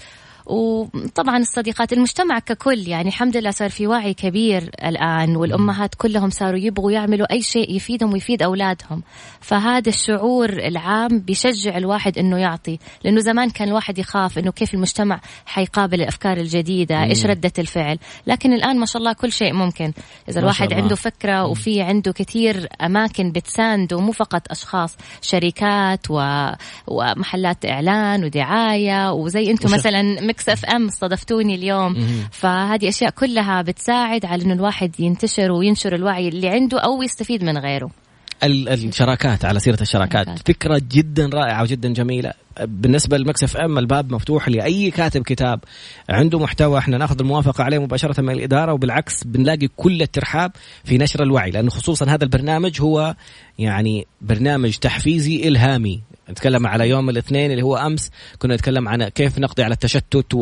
وطبعا الصديقات المجتمع ككل يعني الحمد لله صار في وعي كبير الآن والأمهات كلهم صاروا يبغوا يعملوا أي شيء يفيدهم ويفيد أولادهم. فهذا الشعور العام بيشجع الواحد أنه يعطي لأنه زمان كان الواحد يخاف أنه كيف المجتمع حيقابل الأفكار الجديدة إيش ردة الفعل. لكن الآن ما شاء الله كل شيء ممكن. إذا الواحد عنده فكرة وفي عنده كثير أماكن بتسانده مو فقط أشخاص شركات و... ومحلات إعلان ودعاية وزي أنتم مثلا Mix FM استضفتوني اليوم. فهذه أشياء كلها بتساعد على إنه الواحد ينتشر وينشر الوعي اللي عنده أو يستفيد من غيره. الشراكات على سيرة الشراكات. فكرة جدا رائعة وجدا جميلة. بالنسبة لمكسف إم الباب مفتوح لأي كاتب كتاب. عنده محتوى إحنا ناخذ الموافقة عليه مباشرة من الإدارة وبالعكس بنلاقي كل الترحاب في نشر الوعي. لأنه خصوصا هذا البرنامج هو يعني برنامج تحفيزي إلهامي. نتكلم على يوم الاثنين اللي هو أمس. كنا نتكلم عن كيف نقضي على التشتت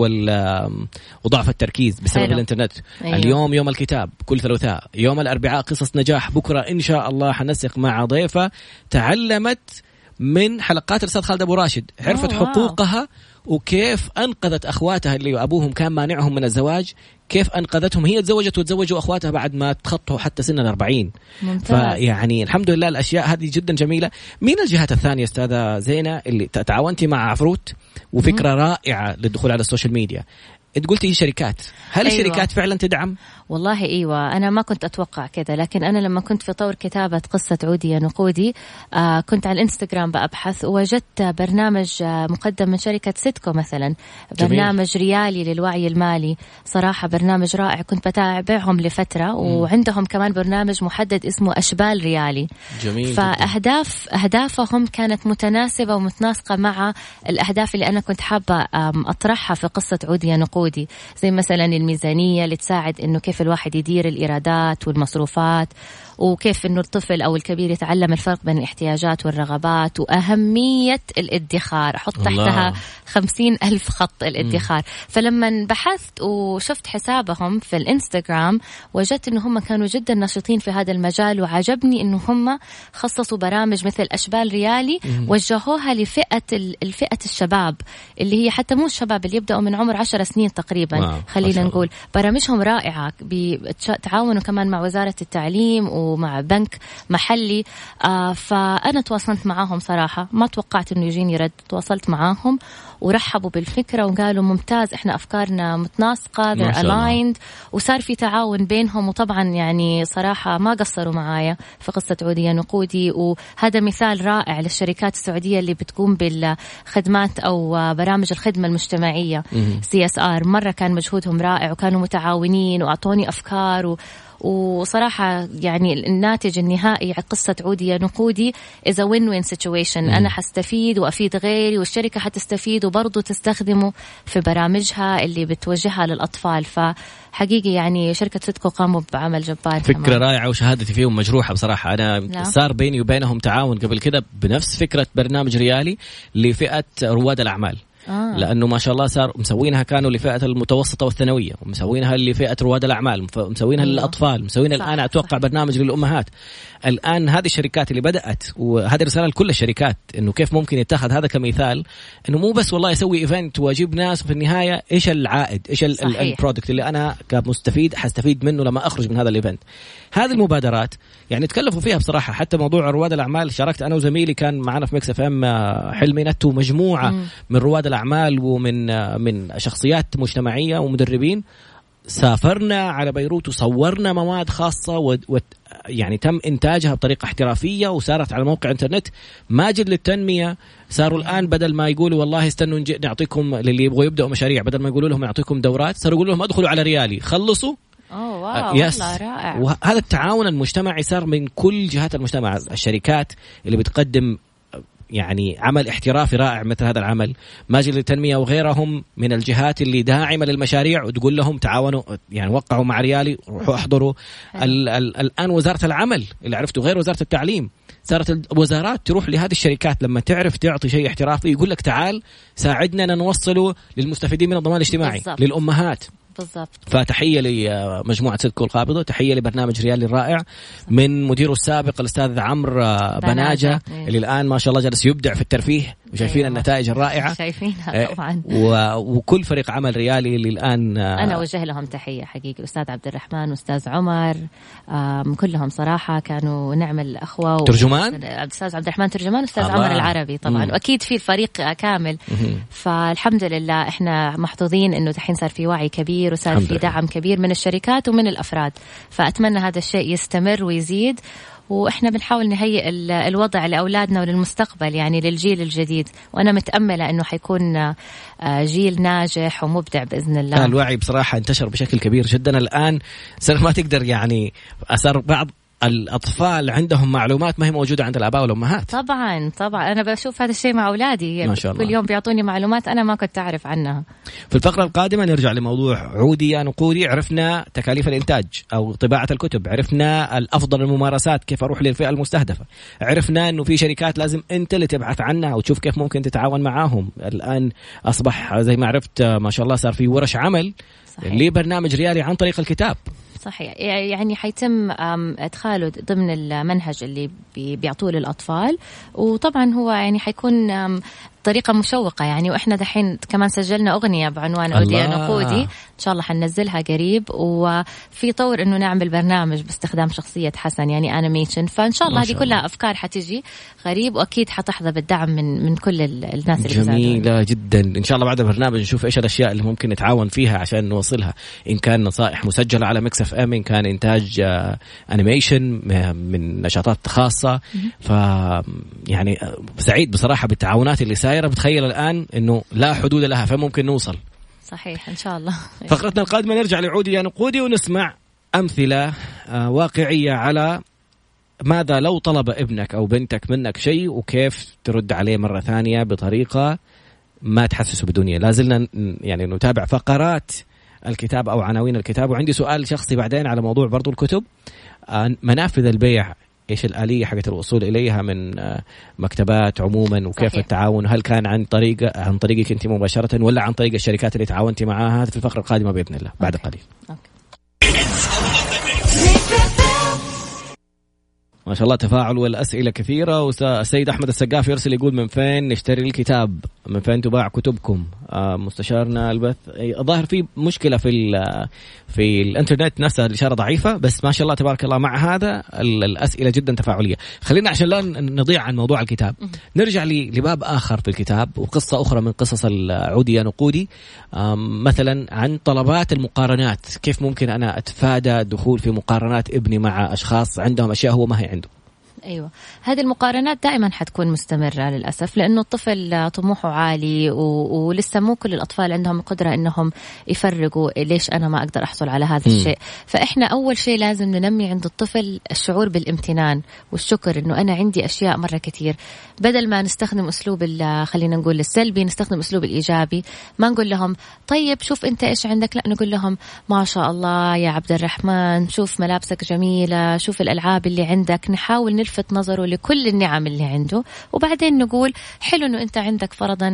وضعف التركيز بسبب حلو. الإنترنت. أيوه. اليوم يوم الكتاب كل ثلاثاء. يوم الأربعاء قصص نجاح. بكرة إن شاء الله حنسق مع ضيفة تعلمت من حلقات الأستاذ خالد أبو راشد. عرفت أوه حقوقها وكيف أنقذت أخواتها اللي أبوهم كان مانعهم من الزواج؟ كيف أنقذتهم؟ هي تزوجت وتزوجوا أخواتها بعد ما تخطوا حتى سن الأربعين. ممتاز. فيعني الحمد لله الأشياء هذه جدا جميلة. مين الجهات الثانية أستاذة زينة اللي تعاونتي مع عفروت؟ وفكرة رائعة للدخول على ال social media. انت قلتي شركات. هل أيوة. الشركات فعلا تدعم؟ والله إيوه أنا ما كنت أتوقع كذا لكن أنا لما كنت في طور كتابة قصة عودي يا نقودي آه كنت على الإنستغرام بأبحث ووجدت برنامج آه مقدم من شركة سيتكو مثلا جميل. برنامج ريالي للوعي المالي صراحة برنامج رائع كنت بتابعهم لفترة م. وعندهم كمان برنامج محدد اسمه أشبال ريالي جميل فأهداف أهدافهم كانت متناسبة ومتناسقة مع الأهداف اللي أنا كنت حابة أطرحها في قصة عودي يا نقودي زي مثلا الميزانية اللي تساعد إنه كيف كيف الواحد يدير الإيرادات والمصروفات. وكيف إنه الطفل أو الكبير يتعلم الفرق بين الاحتياجات والرغبات وأهمية الادخار. أحط تحتها خمسين ألف خط الادخار. فلما بحثت وشفت حسابهم في الإنستغرام وجدت انه هم كانوا جدا نشيطين في هذا المجال وعجبني انه هم خصصوا برامج مثل أشبال ريالي وجهوها لفئة الفئه الشباب اللي هي حتى مو الشباب اللي يبدأوا من عمر عشر سنين تقريبا خلينا نقول. برامجهم رائعة بتعاونوا كمان مع وزارة التعليم و ومع بنك محلي. آه فأنا تواصلت معاهم صراحة. ما توقعت إنه يجيني رد. تواصلت معاهم ورحبوا بالفكرة وقالوا ممتاز إحنا أفكارنا متناسقة they're aligned وصار في تعاون بينهم. وطبعا يعني صراحة ما قصروا معايا في قصة عودية نقودي. وهذا مثال رائع للشركات السعودية اللي بتقوم بالخدمات أو برامج الخدمة المجتمعية. CSR مرة كان مجهودهم رائع وكانوا متعاونين وأعطوني أفكار و وصراحة يعني الناتج النهائي قصة عودي يا نقودي إذا win win situation أنا حستفيد وأفيد غيري والشركة حتستفيد وبرضه تستخدمه في برامجها اللي بتوجهها للأطفال. فحقيقي يعني شركة سيتكو قاموا بعمل جبار فكرة كمان. رائعة وشهادتي فيهم مجروحة بصراحة. أنا لا. صار بيني وبينهم تعاون قبل كده بنفس فكرة برنامج ريالي لفئة رواد الأعمال. آه. لأنه ما شاء الله صار مسوينها كانوا لفئة المتوسطة والثانوية ومسوينها لفئة رواد الأعمال مسوينها أيوه. للأطفال مسوينها الآن أتوقع برنامج للأمهات الآن هذه الشركات اللي بدأت وهذه رسالة لكل الشركات إنه كيف ممكن يتخذ هذا كمثال إنه مو بس والله يسوي event وأجيب ناس في النهاية إيش العائد إيش ال product اللي أنا كمستفيد حستفيد منه لما أخرج من هذا ال event هذه المبادرات يعني تكلفوا فيها بصراحة حتى موضوع رواد الأعمال شاركت أنا وزميلي كان معنا في Mix FM آه، حلمي نتو مجموعة مم. من رواد الأعمال ومن آه، من شخصيات مجتمعية ومدربين سافرنا على بيروت وصورنا مواد. و... يعني تم إنتاجها بطريقة احترافية وصارت على موقع إنترنت. ماجد للتنمية صاروا الآن بدل ما يقولوا والله استنوا نعطيكم للي يبغوا يبدأوا مشاريع بدل ما يقولوا لهم نعطيكم دورات صاروا يقولوا لهم أدخلوا على ريالي خلصوا. أوه واو يس. رائع. وهذا التعاون المجتمعي صار من كل جهات المجتمع الشركات اللي بتقدم يعني عمل احترافي رائع مثل هذا العمل. ماجد للتنمية وغيرهم من الجهات اللي داعمة للمشاريع وتقول لهم تعاونوا يعني وقعوا مع ريالي روحوا احضروا. ال ال الآن وزارة العمل اللي عرفته غير وزارة التعليم صارت الوزارات تروح لهذه الشركات لما تعرف تعطي شيء احترافي يقول لك تعال ساعدنا نوصله للمستفيدين من الضمان الاجتماعي بالضبط. للأمهات. بالضبط فتحية لمجموعه سيدكو القابضه تحية لبرنامج ريالي الرائع من مديره السابق الأستاذ عمرو بناجة إيه. اللي الآن ما شاء الله جالس يبدع في الترفيه وشايفين أيوة. النتائج الرائعة. شايفينها إيه. طبعا. وكل فريق عمل ريالي اللي الان أنا أوجه لهم تحية حقيقي. الاستاذ عبد الرحمن واستاذ عمر كلهم صراحة كانوا نعم الأخوة. ترجمان؟ الاستاذ عبد الرحمن ترجمان واستاذ عمر العربي طبعا. مم. وأكيد في الفريق كامل. مم. فالحمد لله إحنا محظوظين إنه دحين صار في وعي كبير وصار في دعم كبير من الشركات ومن الأفراد. فأتمنى هذا الشيء يستمر ويزيد. وإحنا بنحاول نهيئ الوضع لأولادنا وللمستقبل يعني للجيل الجديد. وأنا متأملة إنه حيكون آه، جيل ناجح ومبدع بإذن الله. الوعي بصراحة انتشر بشكل كبير جدا. الآن صار ما تقدر يعني صار بعض الأطفال عندهم معلومات ما هي موجودة عند الآباء والأمهات. طبعا طبعا. أنا بشوف هذا الشيء مع أولادي. ما شاء الله. كل يوم بيعطوني معلومات أنا ما كنت أعرف عنها. في الفقرة القادمة نرجع لموضوع عودي يا نقودي. عرفنا تكاليف الإنتاج أو طباعة الكتب. عرفنا الأفضل الممارسات كيف أروح للفئة المستهدفة. عرفنا إنه في شركات لازم أنت اللي تبحث عنها وتشوف كيف ممكن تتعاون معاهم. الآن أصبح زي ما عرفت ما شاء الله صار في ورش عمل. صحيح. لبرنامج ريالي عن طريق الكتاب. صحيح. يعني حيتم إدخاله ضمن المنهج اللي بيعطوه للأطفال. وطبعا هو يعني حيكون بطريقة مشوقة يعني وإحنا دحين كمان سجلنا أغنية بعنوان عودي يا نقودي إن شاء الله حننزلها قريب. وفي طور إنه نعمل برنامج باستخدام شخصية حسن يعني animation فإن شاء الله هذه كلها أفكار حتجي غريب وأكيد حتحظى بالدعم من من كل الناس اللي جميلة جدا. إن شاء الله بعد البرنامج نشوف إيش الأشياء اللي ممكن نتعاون فيها عشان نوصلها. إن كان نصائح مسجلة على Mix FM إن كان إنتاج animation آه، من نشاطات خاصة. ف يعني آه، سعيد بصراحة بالتعاونات اللي سايره دايره بتخيل الآن إنه لا حدود لها فممكن نوصل. صحيح إن شاء الله. فقرتنا القادمة نرجع لعودي يا نقودي ونسمع أمثلة آه، واقعية على ماذا لو طلب ابنك أو بنتك منك شيء وكيف ترد عليه مرة ثانية بطريقة ما تحسسه بدنيا. لازلنا يعني نتابع فقرات الكتاب أو عناوين الكتاب. وعندي سؤال شخصي بعدين على موضوع برضو الكتب. آه، منافذ البيع إيش الآلية حقت الوصول إليها من آه، مكتبات عموما وكيف صحيح. التعاون هل كان عن طريق عن طريقك أنت مباشرة ولا عن طريق الشركات اللي تعاونتي معاها هذا في الفقرة القادمة بإذن الله بعد قليل أوكي. ما شاء الله تفاعل والأسئلة كثيرة. والسيد أحمد السقاف يرسل يقول من فين نشتري الكتاب؟ من فين تباع كتبكم؟ آه مستشارنا البث الظاهر في مشكلة في في الإنترنت نفسها الإشارة ضعيفة بس ما شاء الله تبارك الله مع هذا الأسئلة جدا تفاعلية، خلينا عشان لا نضيع عن موضوع الكتاب. نرجع لباب آخر في الكتاب وقصة أخرى من قصص العودي يا نقودي. مثلا عن طلبات المقارنات، كيف ممكن أنا أتفادى الدخول في مقارنات ابني مع أشخاص عندهم أشياء هو ما هي أيوه. هذه المقارنات دائما حتكون مستمرة للأسف لأنه الطفل طموحه عالي و... ولسه مو كل الأطفال عندهم القدرة إنهم يفرقوا ليش أنا ما أقدر أحصل على هذا الشيء. فإحنا أول شيء لازم ننمي عند الطفل الشعور بالامتنان والشكر إنه أنا عندي أشياء مرة كثير. بدل ما نستخدم أسلوب خلينا نقول السلبي نستخدم أسلوب الإيجابي. ما نقول لهم طيب شوف أنت إيش عندك. لا نقول لهم ما شاء الله يا عبد الرحمن شوف ملابسك جميلة شوف الألعاب اللي عندك نحاول نلفت نظره لكل النعم اللي عنده وبعدين نقول حلو إنه أنت عندك فرضا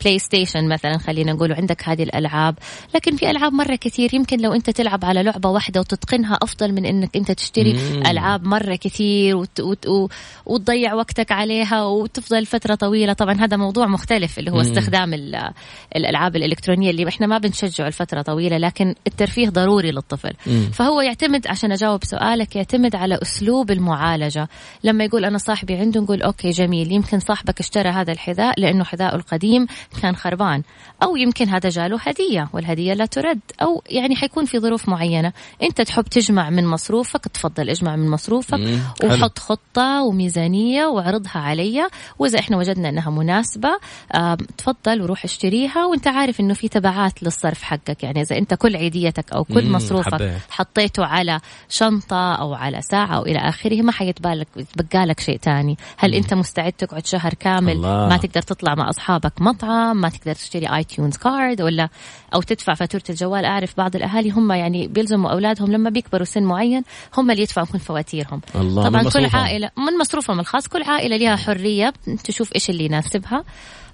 PlayStation مثلا خلينا نقول وعندك هذه الألعاب لكن في ألعاب مرة كثير يمكن لو أنت تلعب على لعبة واحدة وتتقنها أفضل من إنك أنت تشتري مم. ألعاب مرة كثير وت... وت... وتضيع وقتك عليها وتفضل فترة طويلة طبعا هذا موضوع مختلف اللي هو مم. استخدام الألعاب الإلكترونية اللي إحنا ما بنشجعه لفترة طويلة لكن الترفيه ضروري للطفل مم. فهو يعتمد عشان أجاوب سؤالك يعتمد على أسلوب المعالجة لما يقول أنا صاحبي عنده نقول أوكي جميل. يمكن صاحبك اشترى هذا الحذاء لأنه حذاءه القديم كان خربان. أو يمكن هذا جاله هدية والهدية لا ترد. أو يعني حيكون في ظروف معينة. أنت تحب تجمع من مصروفك تفضل اجمع من مصروفك وحط خطة وميزانية واعرضها علي. وإذا إحنا وجدنا إنها مناسبة آه تفضل وروح اشتريها. وأنت عارف إنه في تبعات للصرف حقك. يعني إذا أنت كل عيديتك أو كل مصروفك حبيت. حطيته على شنطة أو على ساعة أو إلى آخره ما حيتبالك بقى لك شيء تاني. هل. انت مستعد تقعد شهر كامل؟ الله. ما تقدر تطلع مع أصحابك مطعم؟ ما تقدر تشتري iTunes card ولا أو تدفع فاتورة الجوال. أعرف بعض الأهالي هم يعني بيلزموا أولادهم لما بيكبروا سن معين هم اللي يدفعوا كل فواتيرهم. الله طبعا كل عائله من مصروفهم الخاص. كل عائلة لها حرية تشوف إيش اللي يناسبها.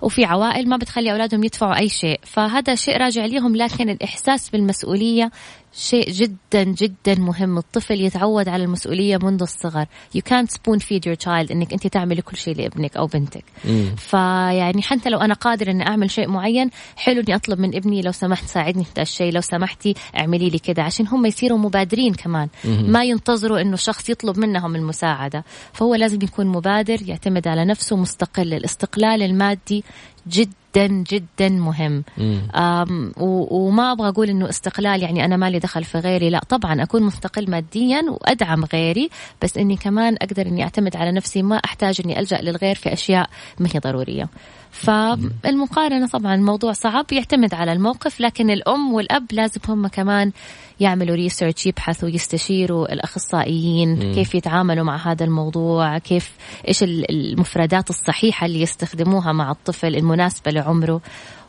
وفي عوائل ما بتخلي أولادهم يدفعوا أي شيء. فهذا شيء راجع لهم لكن الإحساس بالمسؤولية شيء جدا جدا مهم. الطفل يتعود على المسؤولية منذ الصغر. You can't spoon feed your child إنك أنت تعملي كل شيء لابنك أو بنتك. مم. فيعني حتى لو أنا قادر إني أعمل شيء معين حلو إني أطلب من ابني لو سمحت ساعدني في الشيء لو سمحتي اعملي لي كذا عشان هم يصيروا مبادرين كمان. مم. ما ينتظروا إنه شخص يطلب منهم المساعدة. فهو لازم يكون مبادر يعتمد على نفسه مستقل. الاستقلال المادي جدا جدا جدا مهم وما أبغى أقول إنه استقلال يعني أنا مالي دخل في غيري. لا طبعا أكون مستقل ماديا وأدعم غيري بس إني كمان أقدر إني أعتمد على نفسي ما أحتاج إني ألجأ للغير في أشياء ما هي ضرورية. فالمقارنة طبعا موضوع صعب يعتمد على الموقف لكن الأم والأب لازم هم كمان يعملوا ريسيرش يبحثوا يستشيروا الأخصائيين مم. كيف يتعاملوا مع هذا الموضوع كيف إيش المفردات الصحيحة اللي يستخدموها مع الطفل المناسبة لعمره.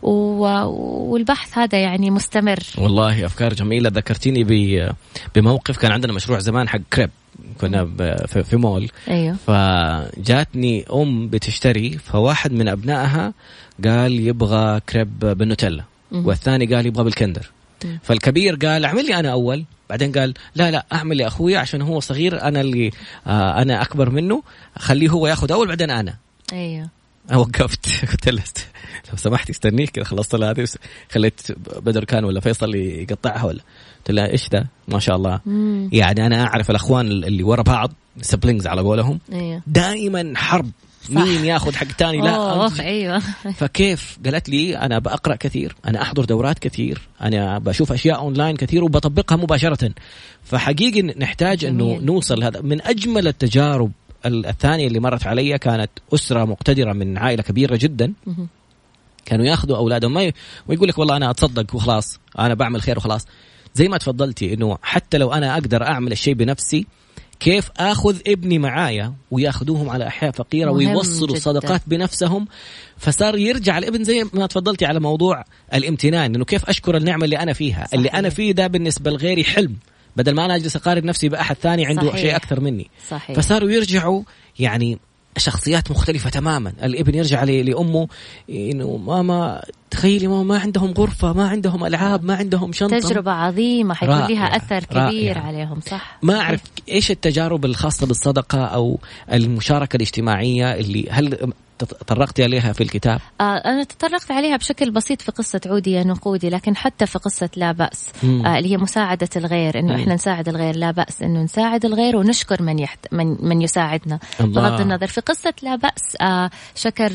والبحث هذا يعني مستمر. والله أفكار جميلة. ذكرتيني بموقف كان عندنا مشروع زمان حق كريب. كنا في مول. أيوه. فجاتني أم بتشتري فواحد من أبنائها قال يبغى كريب بالنوتيلا والثاني قال يبغى بالكندر. فالكبير قال اعمل لي أنا أول بعدين قال لا لا أعمل لاخوي عشان هو صغير أنا اللي آه أنا أكبر منه خليه هو ياخذ أول بعدين أنا. أيوه. وقفت. قلت له لو سمحت استنيك كذا خلصت هذه خليت بدر كان ولا فيصل يقطعها ولا. قلت لها إيش ذا؟ ما شاء الله. مم. يعني أنا أعرف الأخوان اللي ورا بعض siblings على قولهم أيوه. دائما حرب. صح. مين ياخذ حق تاني؟ لا أوه أيوه. فكيف؟ قالت لي أنا بقرا كثير أنا أحضر دورات كثير أنا بشوف أشياء اونلاين كثير وبطبقها مباشرة. فحقيقي نحتاج إنه نوصل هذا. من أجمل التجارب الثانية اللي مرت علي كانت أسرة مقتدرة من عائلة كبيرة جدا. كانوا ياخذوا أولادهم ما ويقول لك والله أنا أتصدق وخلاص أنا بعمل خير وخلاص. زي ما تفضلتي إنه حتى لو أنا أقدر أعمل الشيء بنفسي كيف آخذ ابني معايا ويأخذوهم على أحياء فقيرة ويوصلوا الصدقات بنفسهم فصار يرجع الابن زي ما تفضلتي على موضوع الامتنان إنه كيف أشكر النعمة اللي أنا فيها صحيح. اللي أنا فيه ده بالنسبة لغيري حلم بدل ما أنا أجلس أقارن نفسي بأحد ثاني عنده صحيح. شيء أكثر مني صحيح. فصاروا يرجعوا يعني شخصيات مختلفة تماما. الابن يرجع لأمه إنه ماما تخيلي ماما ما عندهم غرفة ما عندهم ألعاب ما عندهم شنطة. تجربة عظيمة حيكون لها أثر كبير رائع. عليهم صح؟ ما أعرف إيش التجارب الخاصة بالصدقة أو المشاركة الاجتماعية اللي هل تطرقتي عليها في الكتاب؟ آه أنا تطرقت عليها بشكل بسيط في قصة عودي يا نقودي لكن حتى في قصة لا بأس آه اللي هي مساعدة الغير إنه إحنا نساعد الغير لا بأس إنه نساعد الغير ونشكر من يحت من, من يساعدنا. بغض النظر في قصة لا بأس آه شكر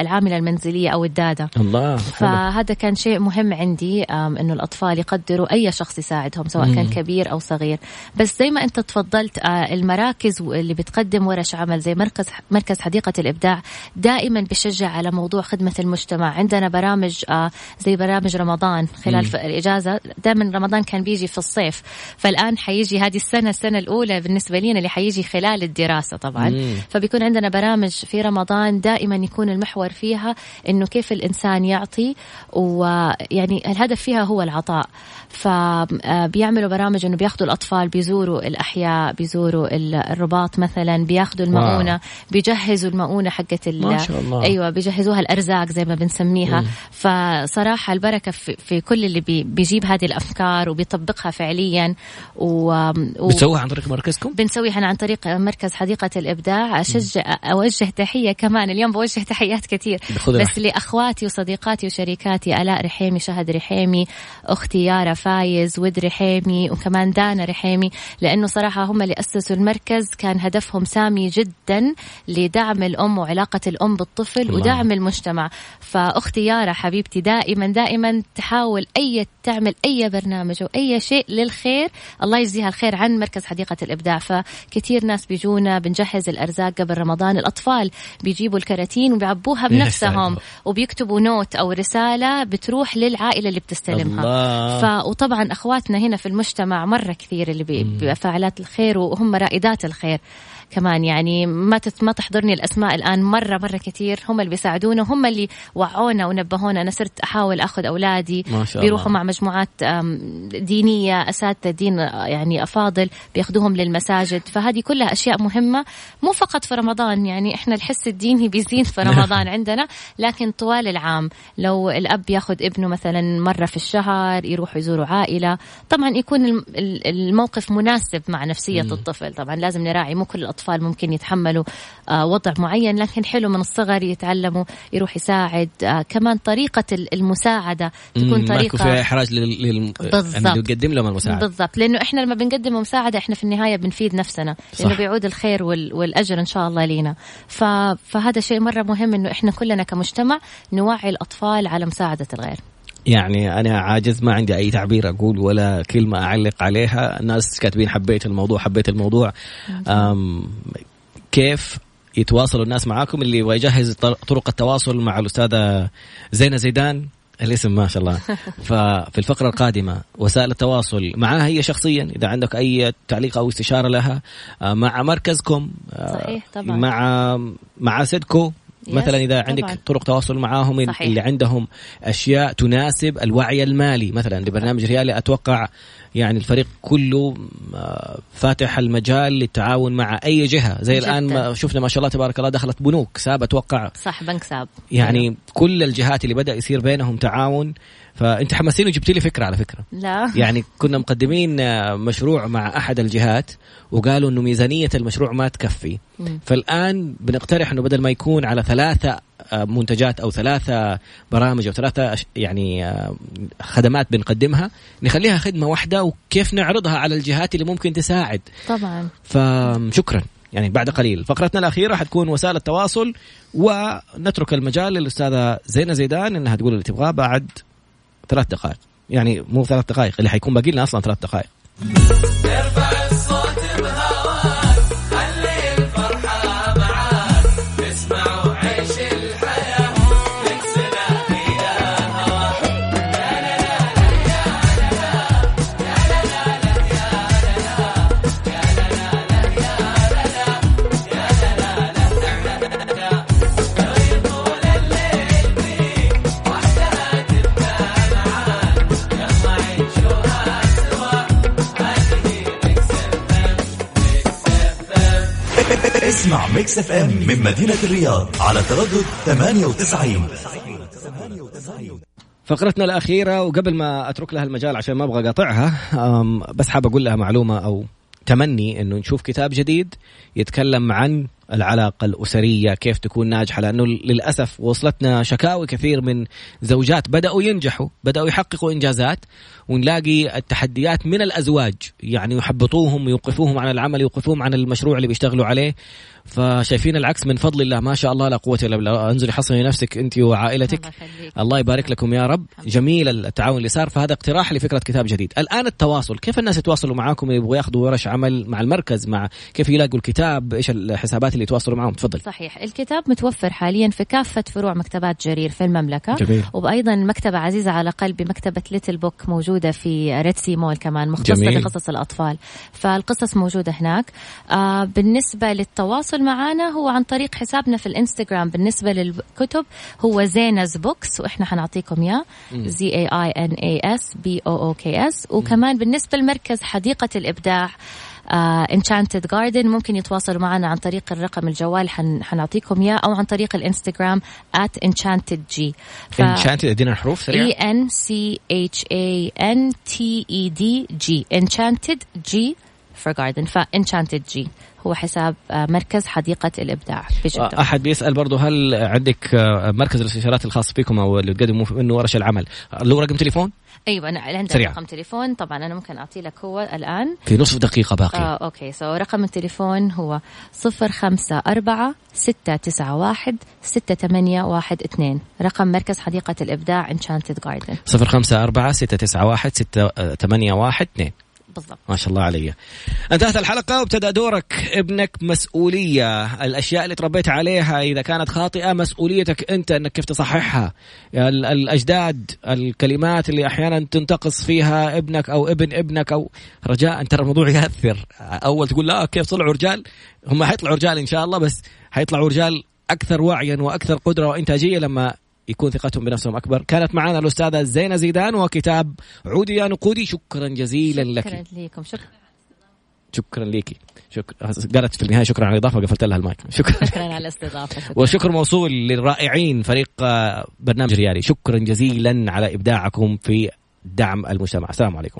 العاملة المنزلية أو الدادة. الله فهذا كان شيء مهم عندي إنه الأطفال يقدروا أي شخص يساعدهم سواء مم. كان كبير أو صغير. بس زي ما أنت تفضلت آه المراكز اللي بتقدم ورش عمل زي مركز مركز حديقة الإبداع دائما بشجع على موضوع خدمة المجتمع عندنا برامج آه، زي برامج رمضان خلال مم. الإجازة دائما رمضان كان بيجي في الصيف فالآن حيجي هذه السنة السنة الأولى بالنسبة لنا اللي حيجي خلال الدراسة طبعا مم. فبيكون عندنا برامج في رمضان دائما يكون المحور فيها إنه كيف الإنسان يعطي ويعني الهدف فيها هو العطاء فبيعملوا برامج إنه بياخذوا الأطفال بيزوروا الأحياء بيزوروا الرباط مثلا بياخذوا المؤونة واو. بيجهزوا المؤونة حقت ما شاء الله. أيوه بيجهزوها الأرزاق زي ما بنسميها. مم. فصراحة البركة في, في كل اللي بي بيجيب هذه الأفكار وبيطبقها فعليا. و, و... بتسويها عن طريق مركزكم؟ بنسويها عن طريق مركز حديقة الإبداع. اشجع أوجه تحية كمان. اليوم بوجه تحيات كثير بس لأخواتي وصديقاتي وشريكاتي ألاء رحيمي شهد رحيمي أختي يارا فايز ود رحيمي وكمان دانا رحيمي. لأنه صراحة هم اللي أسسوا المركز. كان هدفهم سامي جدا لدعم الأم وعلاقة الام بالطفل الله. ودعم المجتمع. فأختي يارا حبيبتي دائما دائما تحاول أي تعمل أي برنامج أو أي شيء للخير. الله يجزيها الخير عن مركز حديقة الإبداع. فكثير ناس بيجونا بنجهز الأرزاق قبل رمضان. الأطفال بيجيبوا الكراتين وبيعبوها بنفسهم وبيكتبوا نوت أو رسالة بتروح للعائلة اللي بتستلمها. الله. ف... وطبعا أخواتنا هنا في المجتمع مرة كثير اللي بفعالات الخير وهم رائدات الخير. كمان. يعني ما ما تحضرني الأسماء الآن مرة مرة كثير. هم اللي بيساعدونا وهم اللي وعونا ونبهونا. أنا صرت أحاول أخذ أولادي ما شاء بيروحوا الله. مع مجموعات دينية أساتذة دين يعني أفاضل بياخذوهم للمساجد. فهذه كلها أشياء مهمة. مو فقط في رمضان. يعني إحنا الحس الديني بيزيد في رمضان عندنا. لكن طوال العام لو الأب ياخذ ابنه مثلا مرة في الشهر يروحوا يزوروا عائلة. طبعا يكون الموقف مناسب مع نفسية الطفل. طبعا لازم نراعي. مو كل الأطفال الأطفال ممكن يتحملوا آه، وضع معين لكن حلو من الصغر يتعلموا يروح يساعد آه، كمان طريقة المساعدة تكون طريقة ما فيها إحراج لل يقدم لهم المساعدة. بالضبط. لأنه إحنا لما بنقدم مساعدة إحنا في النهاية بنفيد نفسنا لأنه بيعود الخير والأجر إن شاء الله لينا. فهذا شيء مرة مهم إنه إحنا كلنا كمجتمع نوعي الأطفال على مساعدة الغير. يعني أنا عاجز ما عندي أي تعبير أقول ولا كلمه أعلق عليها. الناس كاتبين حبيت الموضوع حبيت الموضوع. كيف يتواصلوا الناس معاكم؟ اللي يبغى يجهز طرق التواصل مع الأستاذة زينة زيدان. الاسم ما شاء الله. ففي الفقرة القادمة وسائل التواصل معها هي شخصيا إذا عندك أي تعليق أو استشارة لها آه، مع مركزكم آه، صحيح طبعا. مع مع سيدكو. مثلا إذا عندك طبعا. طرق تواصل معاهم صحيح. اللي عندهم أشياء تناسب الوعي المالي مثلا لبرنامج ريالي أتوقع يعني الفريق كله آه، فاتح المجال للتعاون مع أي جهة. زي جدا. الآن ما شفنا ما شاء الله تبارك الله دخلت بنوك ساب أتوقع. صح بنك ساب. يعني أيوه. كل الجهات اللي بدأ يصير بينهم تعاون. فأنت حمسيني وجبت لي فكرة على فكرة. لا. يعني كنا مقدمين آه، مشروع مع أحد الجهات وقالوا إنه ميزانية المشروع ما تكفي. مم. فالآن بنقترح إنه بدل ما يكون على ثلاثة منتجات أو ثلاثة برامج أو ثلاثة يعني آه، خدمات بنقدمها. نخليها خدمة واحدة وكيف نعرضها على الجهات اللي ممكن تساعد. طبعا. فشكرا يعني بعد قليل. فقرتنا الأخيرة حتكون وسائل التواصل ونترك المجال للأستاذة زينة زيدان إنها تقول اللي تبغاه بعد ثلاث دقائق. يعني مو ثلاث دقائق اللي حيكون باقي لنا أصلا ثلاث دقائق. Mix FM من مدينة الرياض على تردد 98 فقرتنا الأخيرة وقبل ما أترك لها المجال عشان ما أبغى أقاطعها بس حاب أقول لها معلومة أو تمني إنه نشوف كتاب جديد يتكلم عن العلاقة الأسرية كيف تكون ناجحة لأنه للأسف وصلتنا شكاوي كثير من زوجات بدأوا ينجحوا بدأوا يحققوا إنجازات ونلاقي التحديات من الأزواج يعني يحبطوهم يوقفوهم عن العمل يوقفوهم عن المشروع اللي بيشتغلوا عليه. فشايفين العكس من فضل الله. ما شاء الله لا قوة إلا بالله. انزلي حصني نفسك أنت وعائلتك. الله, الله يبارك لكم يا رب. جميل التعاون اللي صار. فهذا اقتراح لفكرة كتاب جديد. الآن التواصل. كيف الناس يتواصلوا معاكم؟ يبغوا ياخذوا ورش عمل مع المركز مع كيف يلاقوا الكتاب؟ إيش الحسابات اللي يتواصلوا معاهم؟ تفضل. صحيح. الكتاب متوفر حاليا في كافة فروع مكتبات جرير في المملكة. جميل. وأيضا مكتبة عزيزة على قلبي مكتبة Little Book موجودة في ريتسي مول كمان مختصة جميل. بقصص الأطفال. فالقصص موجودة هناك. آه بالنسبة للتواصل معنا هو عن طريق حسابنا في الإنستغرام. بالنسبة للكتب هو Zain's Books وإحنا حنعطيكم إياه. Z A I N S B O O K S وكمان بالنسبة لمركز حديقة الإبداع Enchanted uh, Garden ممكن يتواصلوا معنا عن طريق الرقم الجوال حن حنعطيكم إياه أو عن طريق الإنستغرام at enchanted g. enchanted إدينا الحروف سريع e n c h a n t e d g. Enchanted g. for garden ف Enchanted G هو حساب آه، مركز حديقة الإبداع بجدة آه، أحد بيسأل برضه هل عندك آه، مركز الاستشارات الخاص بكم أو اللي تقدموا منه ورش العمل؟ له رقم تليفون؟ أيوة أنا عندي سريع. رقم تليفون. طبعا أنا ممكن أعطي لك هو الآن. في نصف دقيقة باقي. آه Okay. So رقم التليفون هو 054 691 6812 رقم مركز حديقة الإبداع Enchanted Garden 054 691 6812 بالضبط. ما شاء الله علي. انتهت الحلقة وابتدى دورك. ابنك مسؤولية. الأشياء اللي تربيت عليها إذا كانت خاطئة مسؤوليتك أنت إنك كيف تصححها. الأجداد الكلمات اللي أحيانا تنتقص فيها ابنك أو ابن ابنك أو رجاء ترى الموضوع يأثر. أول تقول لا كيف طلعوا رجال؟ هم حيطلعوا رجال إن شاء الله بس حيطلعوا رجال أكثر وعيا وأكثر قدرة وإنتاجية لما يكون ثقتهم بنفسهم أكبر. كانت معنا الأستاذة زينة زيدان وكتاب عودي يا نقودي. شكرا جزيلا لك. شكرا لكم شكرا. شكرا ليكي. شكرا. قالت في النهاية شكرا على الإضافة قفلت لها المايك. شكرا. شكرا على الاستضافة. وشكر موصول للرائعين فريق برنامج ريالي. شكرا جزيلا على إبداعكم في دعم المجتمع. السلام عليكم